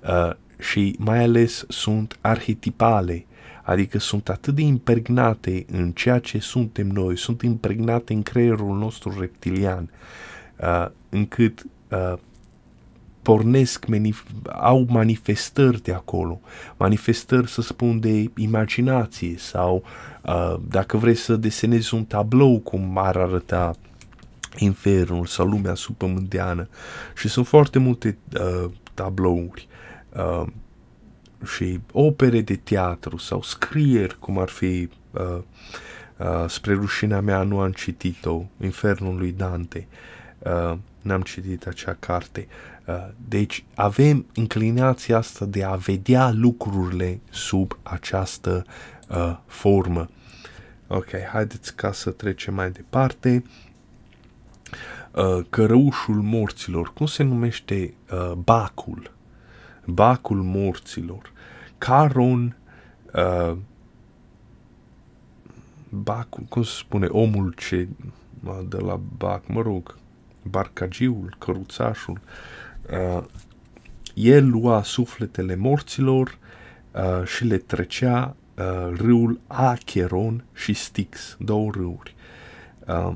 uh, și mai ales sunt arhetipale, adică sunt atât de impregnate în ceea ce suntem noi, sunt impregnate în creierul nostru reptilian, uh, încât uh, pornesc, manif- au manifestări de acolo, manifestări, să spun, de imaginație sau uh, dacă vreți să desenezi un tablou cum ar arăta infernul sau lumea subpământeană și sunt foarte multe uh, tablouri uh, și opere de teatru sau scrieri cum ar fi uh, uh, spre rușinea mea nu am citit-o Infernul lui Dante uh, n-am citit acea carte Uh, deci avem inclinația asta de a vedea lucrurile sub această uh, formă. Ok, haideți ca să trecem mai departe. Uh, cărăușul morților. Cum se numește uh, bacul? Bacul morților. Caron uh, bacul, cum se spune, omul ce de la bac, mă rog, barcagiul, căruțașul, uh, el lua sufletele morților uh, și le trecea uh, râul Acheron și Styx, două râuri. Uh,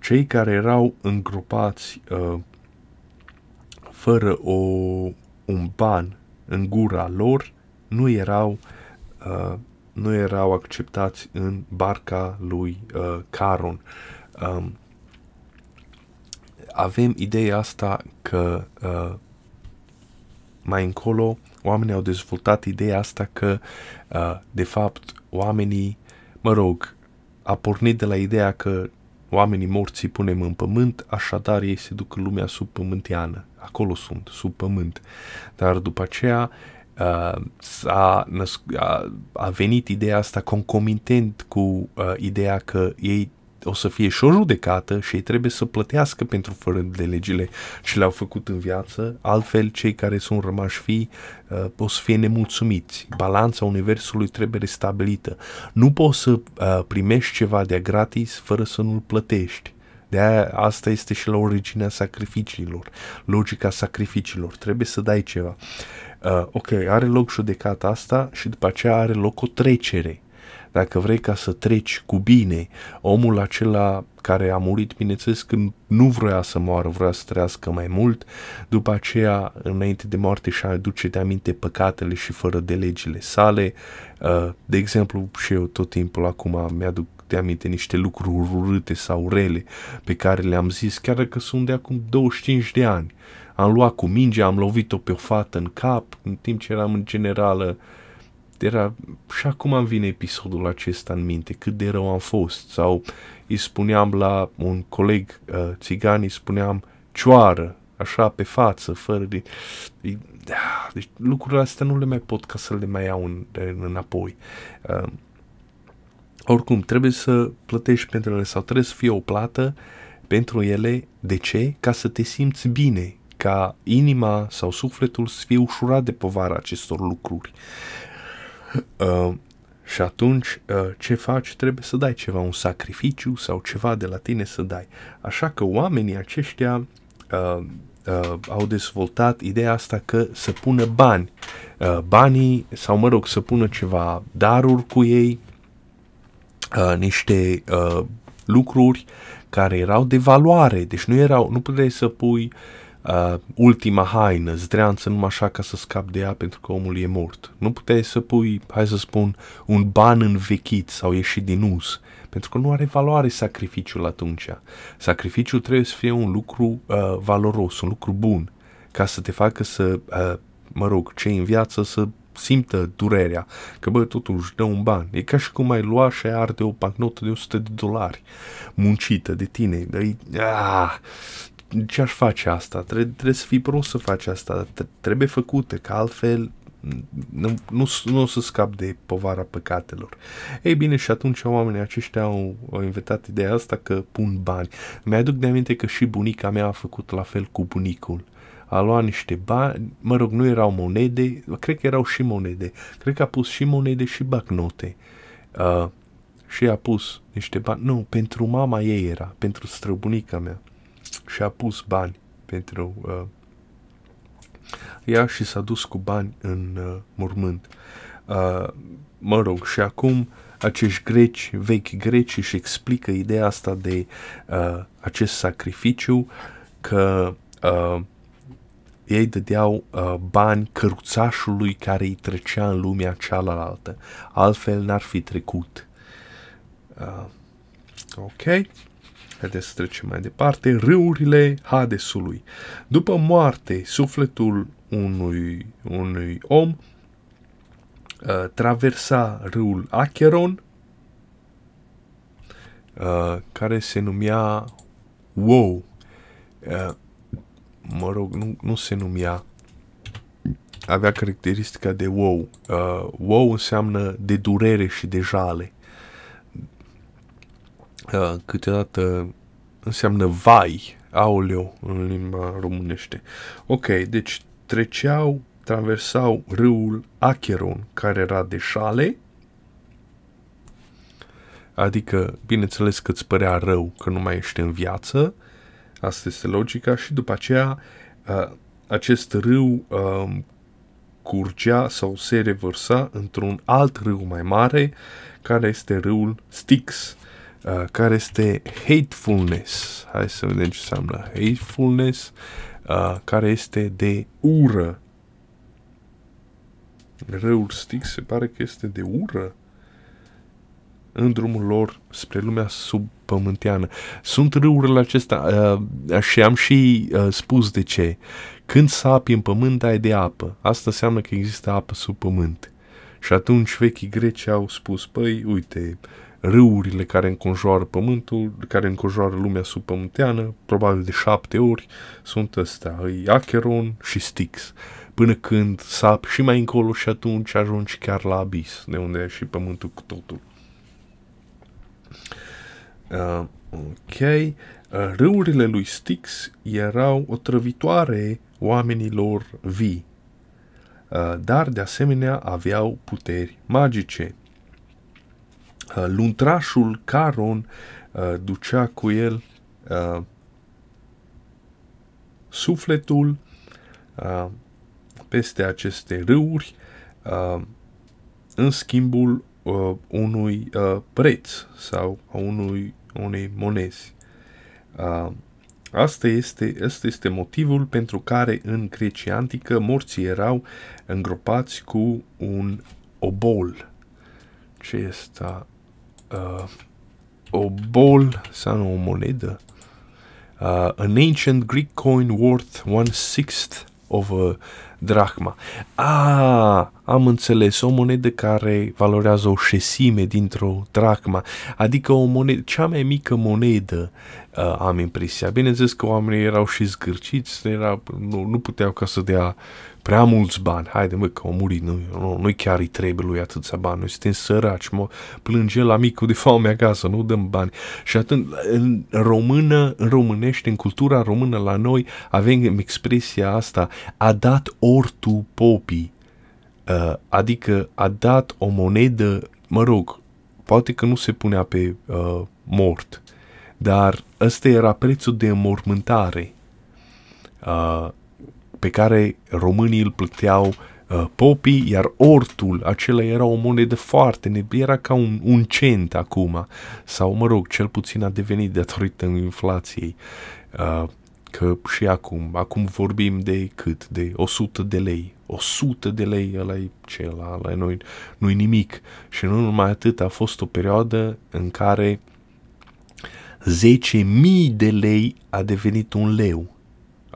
cei care erau îngropați uh, fără o, un ban în gura lor nu erau uh, nu erau acceptați în barca lui uh, Caron. Um, avem ideea asta că uh, mai încolo oamenii au dezvoltat ideea asta că uh, de fapt oamenii, mă rog, a pornit de la ideea că oamenii morți îi punem în pământ, așadar ei se duc în lumea subpământeană. Acolo sunt, sub pământ. Dar după aceea uh, a, a, a venit ideea asta concomitent cu uh, ideea că ei o să fie și o judecată și ei trebuie să plătească pentru fără de legile ce le-au făcut în viață, altfel cei care sunt rămași fii uh, o să fie nemulțumiți. Balanța universului trebuie restabilită. Nu poți să uh, primești ceva de gratis fără să nu-l plătești. De aia asta este și la originea sacrificiilor, logica sacrificiilor. Trebuie să dai ceva. Uh, ok, are loc judecata asta și după aceea are loc o trecere dacă vrei ca să treci cu bine, omul acela care a murit, bineînțeles, când nu vrea să moară, vrea să trăiască mai mult, după aceea, înainte de moarte, și aduce de aminte păcatele și fără de legile sale. Uh, de exemplu, și eu tot timpul acum mi-aduc de aminte niște lucruri urâte sau rele pe care le-am zis, chiar dacă sunt de acum 25 de ani. Am luat cu mingea, am lovit-o pe o fată în cap, în timp ce eram în generală uh, era, și acum îmi vine episodul acesta în minte, cât de rău am fost. Sau îi spuneam la un coleg uh, țigan, îi spuneam cioară, așa pe față, fără de... Da, deci lucrurile astea nu le mai pot ca să le mai iau în, în, înapoi. Uh, oricum, trebuie să plătești pentru ele sau trebuie să fie o plată pentru ele. De ce? Ca să te simți bine, ca inima sau sufletul să fie ușurat de povara acestor lucruri. Uh, și atunci, uh, ce faci? Trebuie să dai ceva, un sacrificiu sau ceva de la tine să dai. Așa că oamenii aceștia uh, uh, au dezvoltat ideea asta că să pună bani. Uh, banii, sau mă rog, să pună ceva daruri cu ei, uh, niște uh, lucruri care erau de valoare. Deci nu erau, nu puteai să pui uh, uh, ultima haină, zdreanță numai așa ca să scap de ea pentru că omul e mort. Nu puteai să pui, hai să spun, un ban învechit sau ieșit din us, pentru că nu are valoare sacrificiul atunci. Sacrificiul trebuie să fie un lucru uh, valoros, un lucru bun, ca să te facă să, uh, mă rog, cei în viață să simtă durerea, că bă, totuși dă un ban. E ca și cum ai lua și ai arde o bancnotă de 100 de dolari muncită de tine. E, ah, ce aș face asta? Trebuie, trebuie să fii prost să faci asta, trebuie făcută, că altfel nu, nu, nu o să scap de povara păcatelor. Ei bine, și atunci oamenii aceștia au, au inventat ideea asta că pun bani. Mi-aduc de aminte că și bunica mea a făcut la fel cu bunicul. A luat niște bani, mă rog, nu erau monede, cred că erau și monede. Cred că a pus și monede și bacnote. Uh, și a pus niște bani, nu, pentru mama ei era, pentru străbunica mea. Și a pus bani pentru uh, ea și s-a dus cu bani în uh, mormânt. Uh, mă rog, și acum acești greci, vechi greci, își explică ideea asta de uh, acest sacrificiu că uh, ei dădeau uh, bani căruțașului care îi trecea în lumea cealaltă. Altfel n-ar fi trecut. Uh, ok. Haideți să trecem mai departe. Râurile Hadesului. După moarte, sufletul unui, unui om uh, traversa râul Acheron, uh, care se numea Wow. Uh, mă rog, nu, nu se numea avea caracteristica de wow. Uh, wow înseamnă de durere și de jale. Uh, câteodată înseamnă vai, aoleu în limba românește. Ok, deci treceau, traversau râul Acheron, care era de șale, adică, bineînțeles că îți părea rău că nu mai ești în viață, asta este logica, și după aceea uh, acest râu uh, curgea sau se revărsa într-un alt râu mai mare, care este râul Styx, uh, care este hatefulness. Hai să vedem ce înseamnă hatefulness, uh, care este de ură. Râul Styx se pare că este de ură în drumul lor spre lumea subpământeană. Sunt râurile acestea uh, și am și uh, spus de ce. Când sapi în pământ, ai de apă. Asta înseamnă că există apă sub pământ. Și atunci vechii greci au spus, păi, uite, râurile care înconjoară pământul, care înconjoară lumea subpământeană, probabil de șapte ori, sunt ăstea, îi Acheron și Styx, până când sap și mai încolo și atunci ajungi chiar la abis, de unde e și pământul cu totul. Uh, ok. Uh, râurile lui Styx erau o trăvitoare oamenilor vii, uh, dar de asemenea aveau puteri magice. Uh, luntrașul Caron uh, ducea cu el uh, sufletul uh, peste aceste râuri uh, în schimbul uh, unui uh, preț sau a unui, unei monezi. Uh, Asta este, asta este motivul pentru care în Grecia antică morții erau îngropați cu un obol. Ce este uh, obol sau o monedă? Uh, an ancient Greek coin worth one sixth of a drachma. Ah, am înțeles, o monedă care valorează o șesime dintr-o drachma, adică o monedă, cea mai mică monedă, uh, am impresia. Bineînțeles că oamenii erau și zgârciți, era, nu, nu puteau ca să dea prea mulți bani. Haide mă, că au murit, nu, nu, nu chiar îi trebuie lui atâția bani, noi suntem săraci, mă, plânge la micul de foame acasă, nu dăm bani. Și atunci, în română, în românește, în cultura română la noi, avem expresia asta, a dat ortu popii, uh, adică a dat o monedă, mă rog, poate că nu se punea pe uh, mort, dar ăsta era prețul de înmormântare. Uh, pe care românii îl plăteau uh, popii, iar ortul acela era o monedă foarte ne era ca un, un cent acum, sau mă rog, cel puțin a devenit datorită inflației. Uh, că și acum, acum vorbim de cât? De 100 de lei. 100 de lei, ăla e ce, la, la noi nu-i nimic. Și nu numai atât, a fost o perioadă în care 10.000 de lei a devenit un leu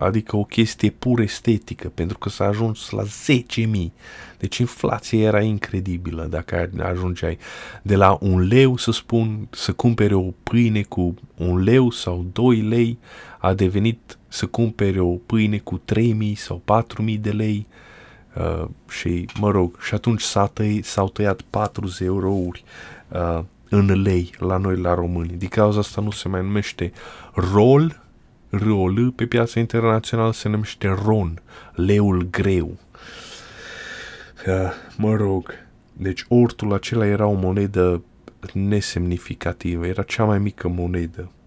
adică o chestie pur estetică, pentru că s-a ajuns la 10.000. Deci inflația era incredibilă dacă ajungeai de la un leu, să spun, să cumpere o pâine cu un leu sau 2 lei, a devenit să cumpere o pâine cu 3.000 sau 4.000 de lei. Uh, și, mă rog, și atunci s-a tăi, s-au tăiat 40 eurouri uh, în lei la noi, la români. Din cauza asta nu se mai numește rol, ROL pe piața internațională se numește RON, leul greu. Uh, mă rog, deci ortul acela era o monedă nesemnificativă, era cea mai mică monedă uh,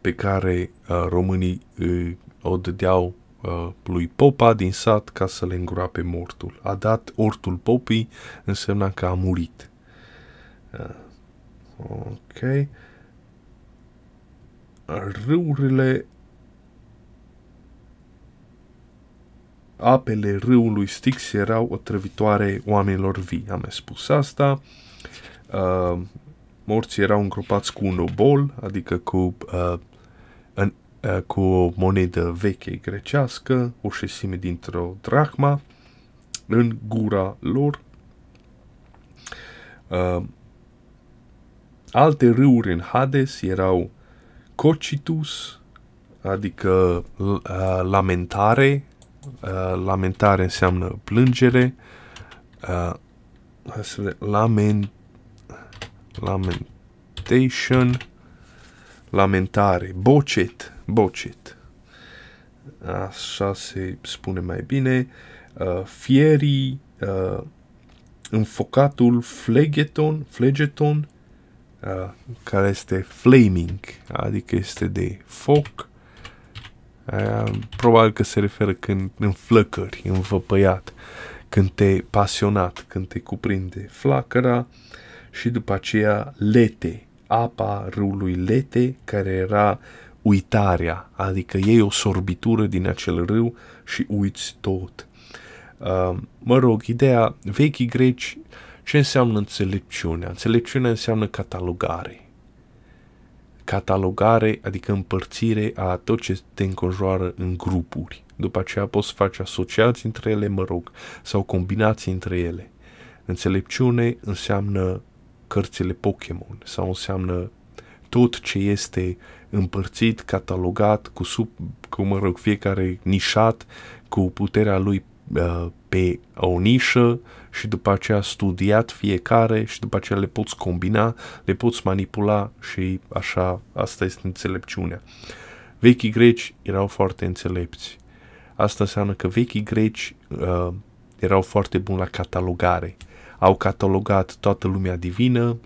pe care uh, românii uh, o dădeau uh, lui Popa din sat ca să le îngroape mortul. A dat ortul popii, însemna că a murit. Uh, ok. Râurile apele râului Styx erau otrăvitoare oamenilor vii. Am mai spus asta. Uh, morții erau îngropați cu un obol, adică cu, uh, în, uh, cu o monedă veche grecească, o șesime dintr-o drachma, în gura lor. Uh, alte râuri în Hades erau Cocitus, adică uh, lamentare, Uh, lamentare înseamnă plângere. Uh, hai să vedem. Lament, lamentation. Lamentare. Bocet. Bocet. Așa se spune mai bine. Uh, fierii. Uh, înfocatul flegeton. Flegeton. Uh, care este flaming, adică este de foc Aia, probabil că se referă când în flăcări, în văpăiat, când te pasionat, când te cuprinde flacăra și după aceea lete, apa râului Lete, care era uitarea, adică iei o sorbitură din acel râu și uiți tot. Uh, mă rog, ideea, vechii greci, ce înseamnă înțelepciunea? Înțelepciunea înseamnă catalogare catalogare, adică împărțire a tot ce te înconjoară în grupuri. După aceea poți face asociații între ele, mă rog, sau combinații între ele. Înțelepciune înseamnă cărțile Pokémon sau înseamnă tot ce este împărțit, catalogat, cu, sub, cu mă rog, fiecare nișat, cu puterea lui uh, pe o nișă și după aceea studiat fiecare și după aceea le poți combina, le poți manipula și așa, asta este înțelepciunea. Vechii greci erau foarte înțelepți. Asta înseamnă că vechii greci uh, erau foarte buni la catalogare. Au catalogat toată lumea divină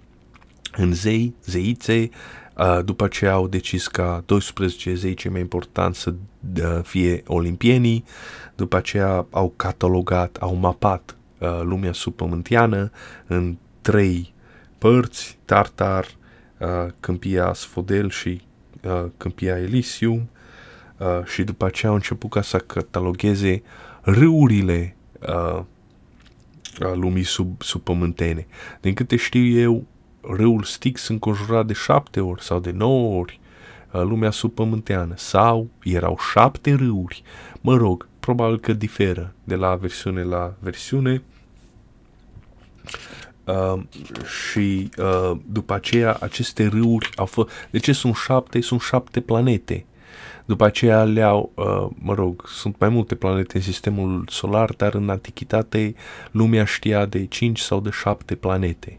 în zei, zeițe, uh, după ce au decis ca 12 zei cei mai importanți să uh, fie olimpienii, după aceea au catalogat, au mapat uh, lumea subpământiană în trei părți, Tartar, uh, Câmpia Sfodel și uh, Câmpia Elysium uh, și după aceea au început ca să catalogheze râurile uh, lumii sub, subpământene. Din câte știu eu, râul Styx înconjurat de șapte ori sau de nouă ori uh, lumea subpământeană sau erau șapte râuri. Mă rog, probabil că diferă de la versiune la versiune. Uh, și uh, după aceea aceste râuri au fost... De ce sunt șapte? Sunt șapte planete. După aceea le-au, uh, mă rog, sunt mai multe planete în sistemul solar, dar în antichitate lumea știa de 5 sau de 7 planete.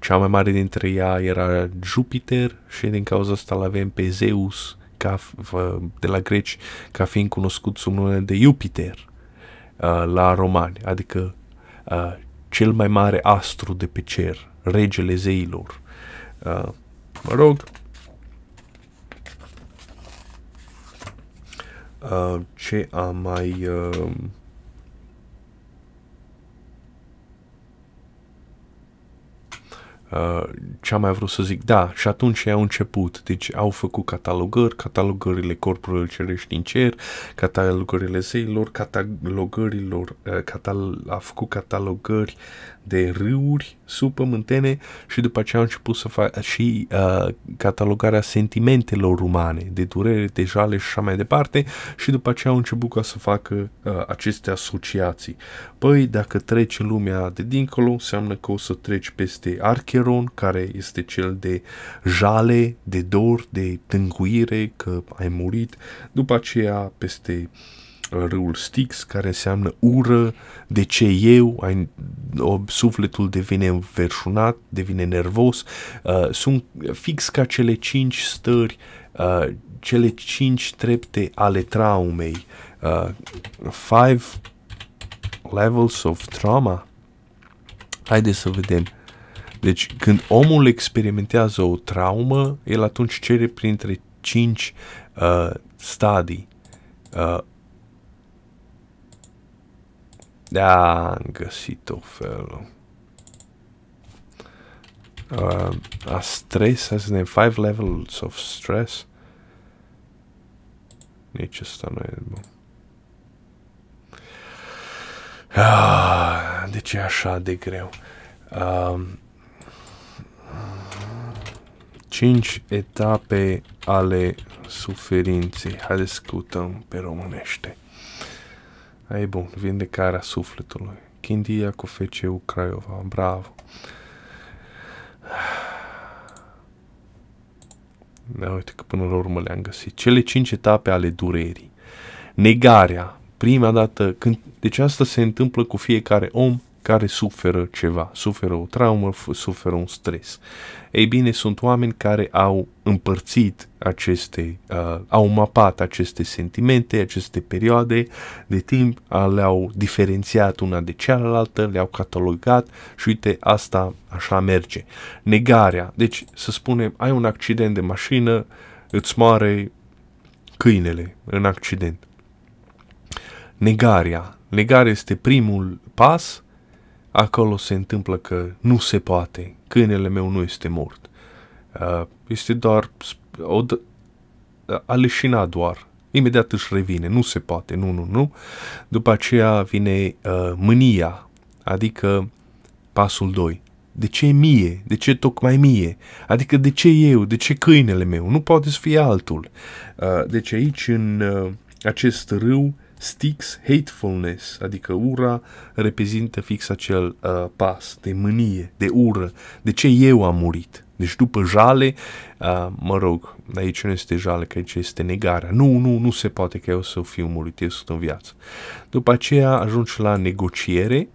Cea mai mare dintre ea era Jupiter și din cauza asta l avem pe Zeus, ca, de la greci, ca fiind cunoscut sub numele de Jupiter uh, la romani, adică uh, cel mai mare astru de pe cer, regele zeilor. Uh, mă rog, uh, ce am mai... Uh, Uh, ce am mai vrut să zic, da, și atunci au început, deci au făcut catalogări, catalogările corpurilor cerești în cer, catalogările zeilor, catalogărilor, uh, catal, a făcut catalogări de râuri subpământene și după aceea au început să facă și uh, catalogarea sentimentelor umane, de durere, de jale și așa mai departe și după aceea au început ca să facă uh, aceste asociații. Păi, dacă treci în lumea de dincolo, înseamnă că o să treci peste Archeron, care este cel de jale, de dor, de tânguire, că ai murit, după aceea peste uh, râul Styx, care înseamnă ură, de ce eu, ai, o, sufletul devine înverșunat, devine nervos, uh, sunt fix ca cele cinci stări, uh, cele cinci trepte ale traumei, uh, five levels of trauma. Haideți să vedem. Deci când omul experimentează o traumă, el atunci cere printre cinci uh, stadii. Uh, da, am găsit-o felul. Uh, a stress has name five levels of stress. Nici asta nu e bun. Ah, de ce e așa de greu? Uh, cinci etape ale suferinței. Haideți să căutăm pe românește. Ai bun, vindecarea sufletului. Chindia cu FCU Craiova, bravo. Da, uite că până la urmă le-am găsit. Cele cinci etape ale durerii. Negarea. Prima dată, când, deci asta se întâmplă cu fiecare om care suferă ceva, suferă o traumă, suferă un stres. Ei bine, sunt oameni care au împărțit aceste, uh, au mapat aceste sentimente, aceste perioade de timp, uh, le-au diferențiat una de cealaltă, le-au catalogat și uite, asta așa merge. Negarea, deci să spunem, ai un accident de mașină, îți moare câinele în accident. Negarea. Negarea este primul pas acolo se întâmplă că nu se poate, câinele meu nu este mort. Uh, este doar o, a leșina doar. Imediat își revine, nu se poate, nu, nu, nu. După aceea vine uh, mânia, adică pasul 2. De ce mie? De ce tocmai mie? Adică de ce eu? De ce câinele meu? Nu poate să fie altul. Uh, deci aici, în uh, acest râu, Styx hatefulness, adică ura reprezintă fix acel uh, pas de mânie, de ură. De ce eu am murit? Deci după jale, uh, mă rog, aici nu este jale, că aici este negarea. Nu, nu, nu se poate că eu să fiu murit, eu sunt în viață. După aceea ajungi la negociere,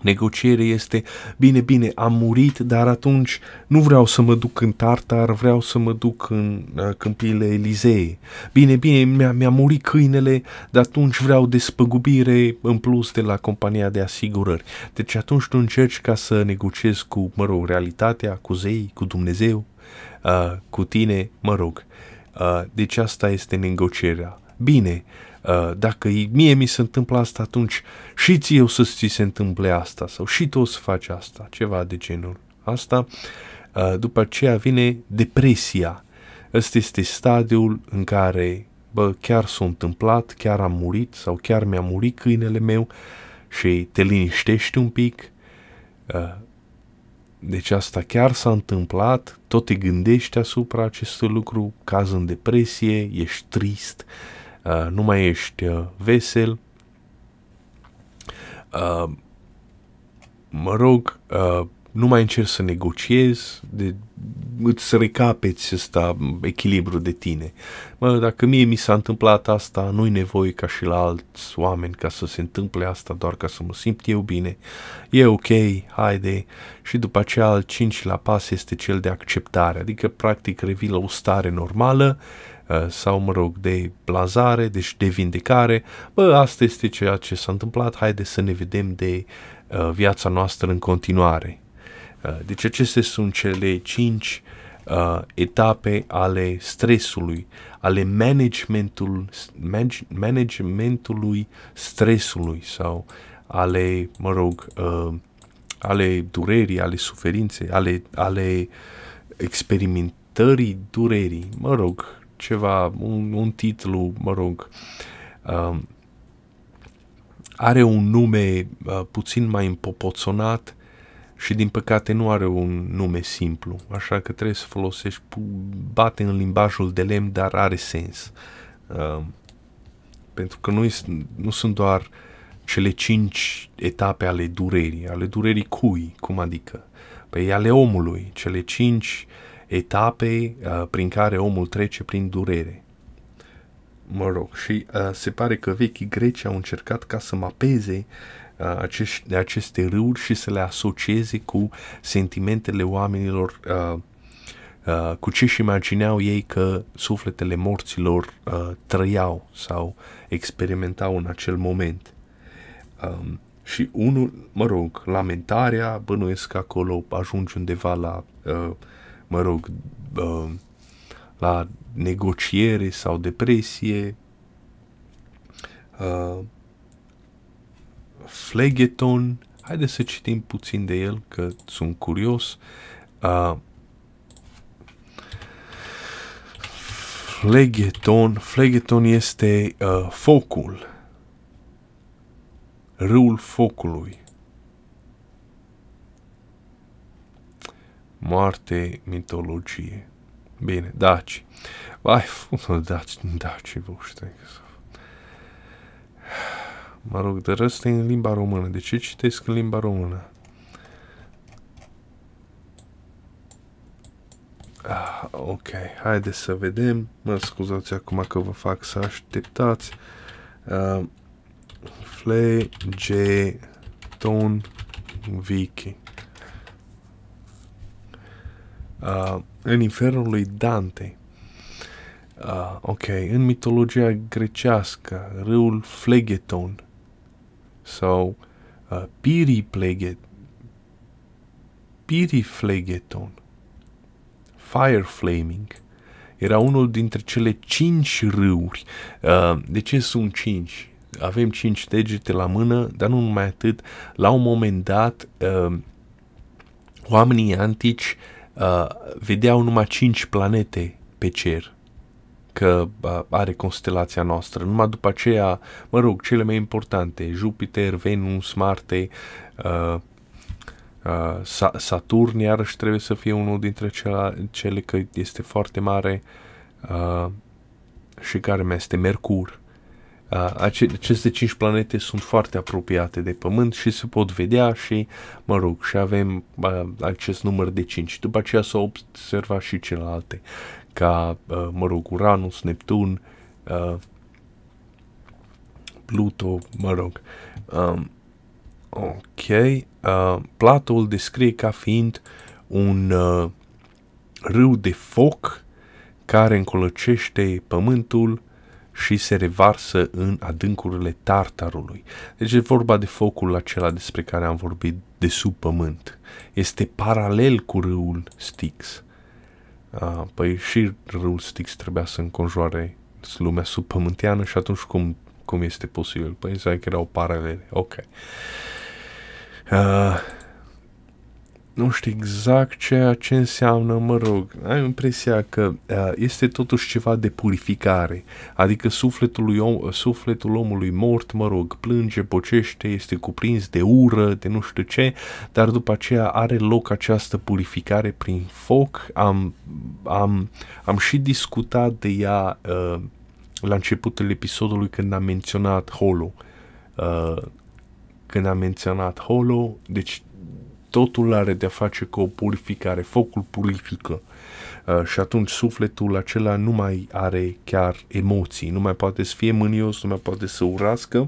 Negociere este, bine, bine, am murit, dar atunci nu vreau să mă duc în Tartar, vreau să mă duc în uh, câmpiile Elizee. Bine, bine, mi-a, mi-a murit câinele, dar atunci vreau despăgubire în plus de la compania de asigurări. Deci atunci tu încerci ca să negociezi cu, mă rog, realitatea, cu zei, cu Dumnezeu, uh, cu tine, mă rog. Uh, deci asta este negocierea. Bine, uh, Uh, dacă mie mi se întâmplă asta, atunci și ție o să ți se întâmple asta sau și tu o să faci asta, ceva de genul asta. Uh, după aceea vine depresia. Ăsta este stadiul în care bă, chiar s-a întâmplat, chiar am murit sau chiar mi-a murit câinele meu și te liniștești un pic. Uh, deci asta chiar s-a întâmplat, tot te gândești asupra acestui lucru, caz în depresie, ești trist, uh, Uh, nu mai ești uh, vesel, uh, mă rog, uh, nu mai încerci să negociezi, de, îți recapeți ăsta echilibru de tine. Mă, dacă mie mi s-a întâmplat asta, nu-i nevoie ca și la alți oameni ca să se întâmple asta doar ca să mă simt eu bine. E ok, haide. Și după aceea al cincilea pas este cel de acceptare, adică practic revii la o stare normală, Uh, sau, mă rog, de blazare, deci de vindecare, bă, asta este ceea ce s-a întâmplat, haide să ne vedem de uh, viața noastră în continuare. Uh, deci acestea sunt cele cinci uh, etape ale stresului, ale managementul, manage, managementului stresului sau ale, mă rog, uh, ale durerii, ale suferinței, ale, ale experimentării durerii, mă rog, ceva, un, un titlu, mă rog, uh, are un nume uh, puțin mai împopoțonat și din păcate nu are un nume simplu, așa că trebuie să folosești, bate în limbajul de lemn, dar are sens. Uh, pentru că nu, nu sunt doar cele cinci etape ale durerii, ale durerii cui, cum adică? Păi ale omului, cele cinci etape uh, prin care omul trece prin durere. Mă rog, și uh, se pare că vechii greci au încercat ca să mapeze uh, acești, aceste râuri și să le asocieze cu sentimentele oamenilor, uh, uh, cu ce și imagineau ei că sufletele morților uh, trăiau sau experimentau în acel moment. Um, și unul, mă rog, lamentarea, bănuiesc că acolo ajungi undeva la, uh, mă rog, uh, la negociere sau depresie. Uh, Phlegethon, haideți să citim puțin de el, că sunt curios. Uh, Phlegethon, Phlegethon este uh, focul, râul focului. Moarte, mitologie. Bine, daci. Vai, daci, daci voștri. Mă rog, de rest în limba română. De ce citesc în limba română? Ah, ok, haideți să vedem. Mă scuzați acum că vă fac să așteptați. Uh, Phlegeton Viking. Uh, în infernul lui Dante. Uh, ok, în mitologia grecească, râul Phlegeton sau uh, Piripleget, Piriflegeton, Fire Flaming, era unul dintre cele cinci râuri. Uh, de ce sunt cinci? Avem cinci degete la mână, dar nu numai atât. La un moment dat, uh, oamenii antici uh, vedeau numai cinci planete pe cer că uh, are constelația noastră. Numai după aceea, mă rog, cele mai importante, Jupiter, Venus, Marte, uh, uh, Saturn, iarăși trebuie să fie unul dintre cele, cele că este foarte mare uh, și care mai este Mercur. Uh, aceste cinci planete sunt foarte apropiate de Pământ și se pot vedea și, mă rog, și avem uh, acest număr de cinci. După aceea s-au observat și celelalte, ca, uh, mă rog, Uranus, Neptun, uh, Pluto, mă rog. Um, ok, uh, Plato îl descrie ca fiind un uh, râu de foc care încolăcește pământul și se revarsă în adâncurile Tartarului. Deci e vorba de focul acela despre care am vorbit de sub pământ. Este paralel cu râul Styx. Uh, păi și râul Styx trebuia să înconjoare lumea subpământeană și atunci cum, cum este posibil? Păi înseamnă că erau paralele. Ok. Uh, nu știu exact ceea ce înseamnă, mă rog, am impresia că uh, este totuși ceva de purificare, adică sufletul, lui om, sufletul omului mort, mă rog, plânge, bocește, este cuprins de ură, de nu știu ce, dar după aceea are loc această purificare prin foc, am, am, am și discutat de ea uh, la începutul episodului când am menționat Holo, uh, când am menționat Holo, deci totul are de-a face cu o purificare, focul purifică. Uh, și atunci sufletul acela nu mai are chiar emoții, nu mai poate să fie mânios, nu mai poate să urască.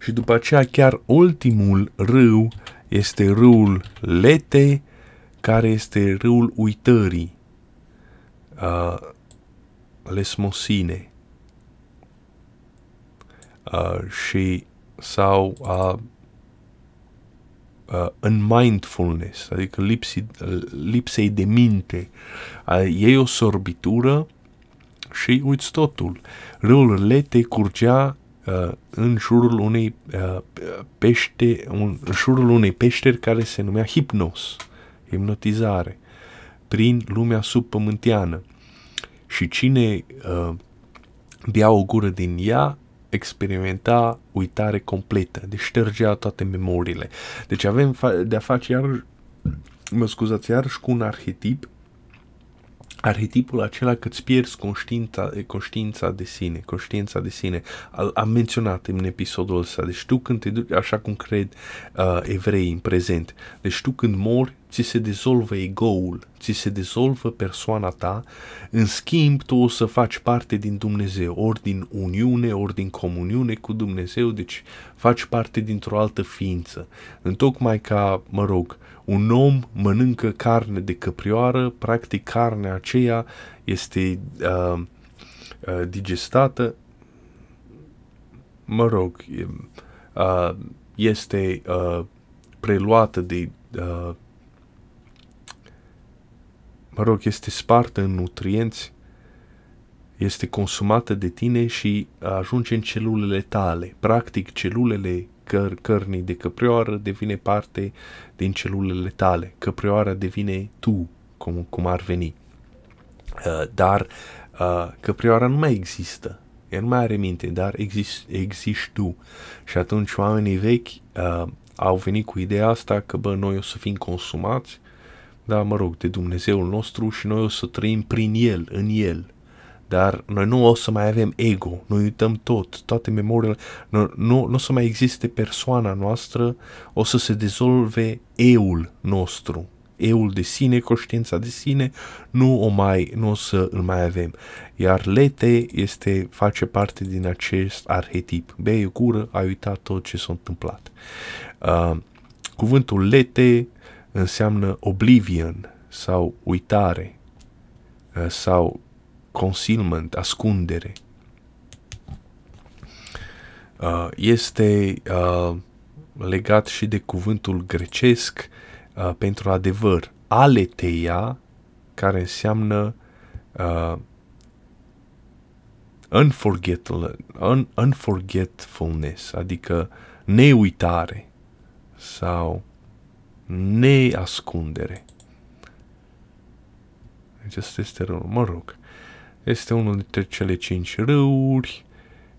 Și după aceea chiar ultimul râu este râul Lete, care este râul uitării, uh, lesmosine. Uh, și sau uh, uh, în mindfulness, adică lipsi, lipsei de minte. Uh, e o sorbitură și uiți totul. Râul Lete curgea uh, în jurul unei uh, pește, un, în jurul unei peșteri care se numea hipnos, hipnotizare, prin lumea subpământeană. Și cine uh, bea o gură din ea experimenta uitare completă, deci ștergea toate memoriile. Deci avem de-a face iar, mă scuzați, iarăși cu un arhetip arhetipul acela că îți pierzi conștiința, conștiința de sine, conștiința de sine. Am menționat în episodul ăsta. Deci tu când te duci, așa cum cred uh, evrei în prezent, deci tu când mori, ți se dezolvă ego-ul, ți se dezolvă persoana ta, în schimb tu o să faci parte din Dumnezeu, ori din uniune, ori din comuniune cu Dumnezeu, deci faci parte dintr-o altă ființă. Întocmai ca, mă rog, un om mănâncă carne de căprioară, practic carnea aceea este uh, uh, digestată, mă rog, uh, este uh, preluată de uh, mă rog, este spartă în nutrienți, este consumată de tine și ajunge în celulele tale. Practic, celulele căr- cărnii de căprioară devine parte din celulele tale. Căprioara devine tu, cum, cum ar veni. Uh, dar uh, căprioara nu mai există. Ea nu mai are minte, dar exist, existi tu. Și atunci oamenii vechi uh, au venit cu ideea asta că, bă, noi o să fim consumați, da, mă rog, de Dumnezeul nostru și noi o să trăim prin El, în El. Dar noi nu o să mai avem ego, noi uităm tot, toate memoriile, nu, nu, nu o să mai existe persoana noastră, o să se dezolve eul nostru, eul de sine, conștiința de sine, nu o mai, nu o să îl mai avem. Iar lete este, face parte din acest arhetip. Bei o cură, ai uitat tot ce s-a întâmplat. Uh, cuvântul lete înseamnă oblivion sau uitare uh, sau concealment, ascundere. Uh, este uh, legat și de cuvântul grecesc uh, pentru adevăr, aleteia, care înseamnă uh, un, unforgetfulness, adică neuitare sau neascundere. Deci asta este rău. Mă rog. Este unul dintre cele cinci râuri.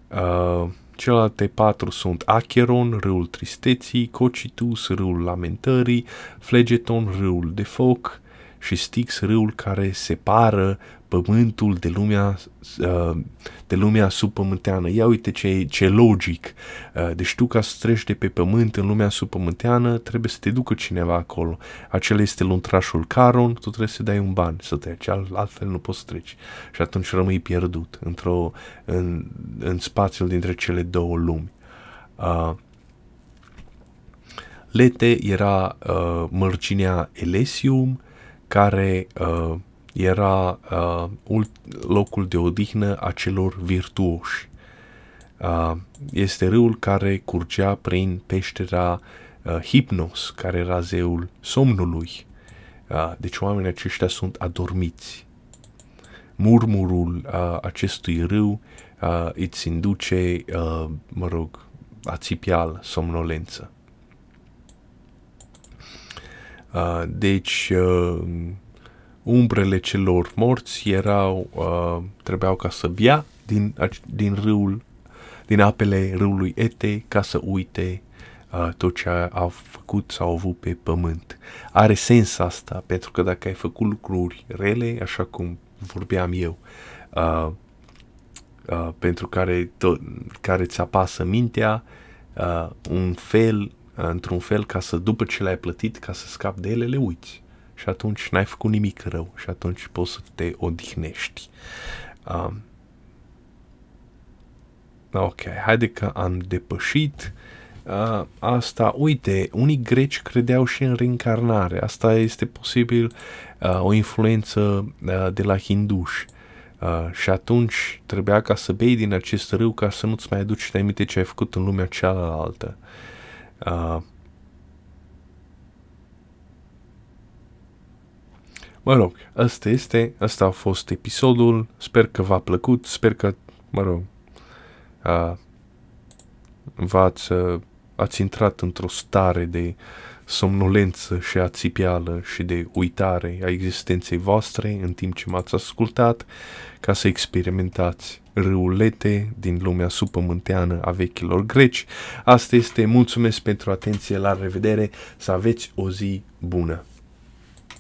Uh, celelalte patru sunt Acheron, râul tristeții, Cocitus, râul lamentării, Flegeton, râul de foc și Styx, râul care separă pământul de lumea, uh, de lumea subpământeană. Ia uite ce, ce logic. Uh, deci tu ca să treci de pe pământ în lumea subpământeană, trebuie să te ducă cineva acolo. Acela este luntrașul Caron, tu trebuie să dai un ban să treci, altfel nu poți să treci. Și atunci rămâi pierdut într-o, în, în spațiul dintre cele două lumi. Uh, Lete era uh, mărginea Elesium, care uh, era uh, locul de odihnă a celor virtuoși. Uh, este râul care curgea prin peștera uh, Hipnos, care era zeul somnului. Uh, deci oamenii aceștia sunt adormiți. Murmurul uh, acestui râu uh, îți induce, uh, mă rog, ațipial, somnolență. Uh, deci, uh, umbrele celor morți erau, uh, trebuiau ca să bea din, din râul, din apele râului Ete ca să uite uh, tot ce au făcut sau au avut pe pământ. Are sens asta, pentru că dacă ai făcut lucruri rele, așa cum vorbeam eu, uh, uh, pentru care, tot, care ți apasă mintea, uh, un fel, uh, într-un fel, ca să, după ce le-ai plătit, ca să scapi de ele, le uiți și atunci n-ai făcut nimic rău și atunci poți să te odihnești. Um, ok, haide că am depășit uh, asta. Uite, unii greci credeau și în reîncarnare. Asta este posibil uh, o influență uh, de la hinduși. Uh, și atunci trebuia ca să bei din acest râu ca să nu-ți mai aduci aminte ce ai făcut în lumea cealaltă. Uh, Mă rog, asta este, asta a fost episodul, sper că v-a plăcut, sper că, mă rog, a, v-ați, ați intrat într-o stare de somnolență și ațipială și de uitare a existenței voastre în timp ce m-ați ascultat, ca să experimentați râulete din lumea supământeană a vechilor greci. Asta este, mulțumesc pentru atenție, la revedere, să aveți o zi bună!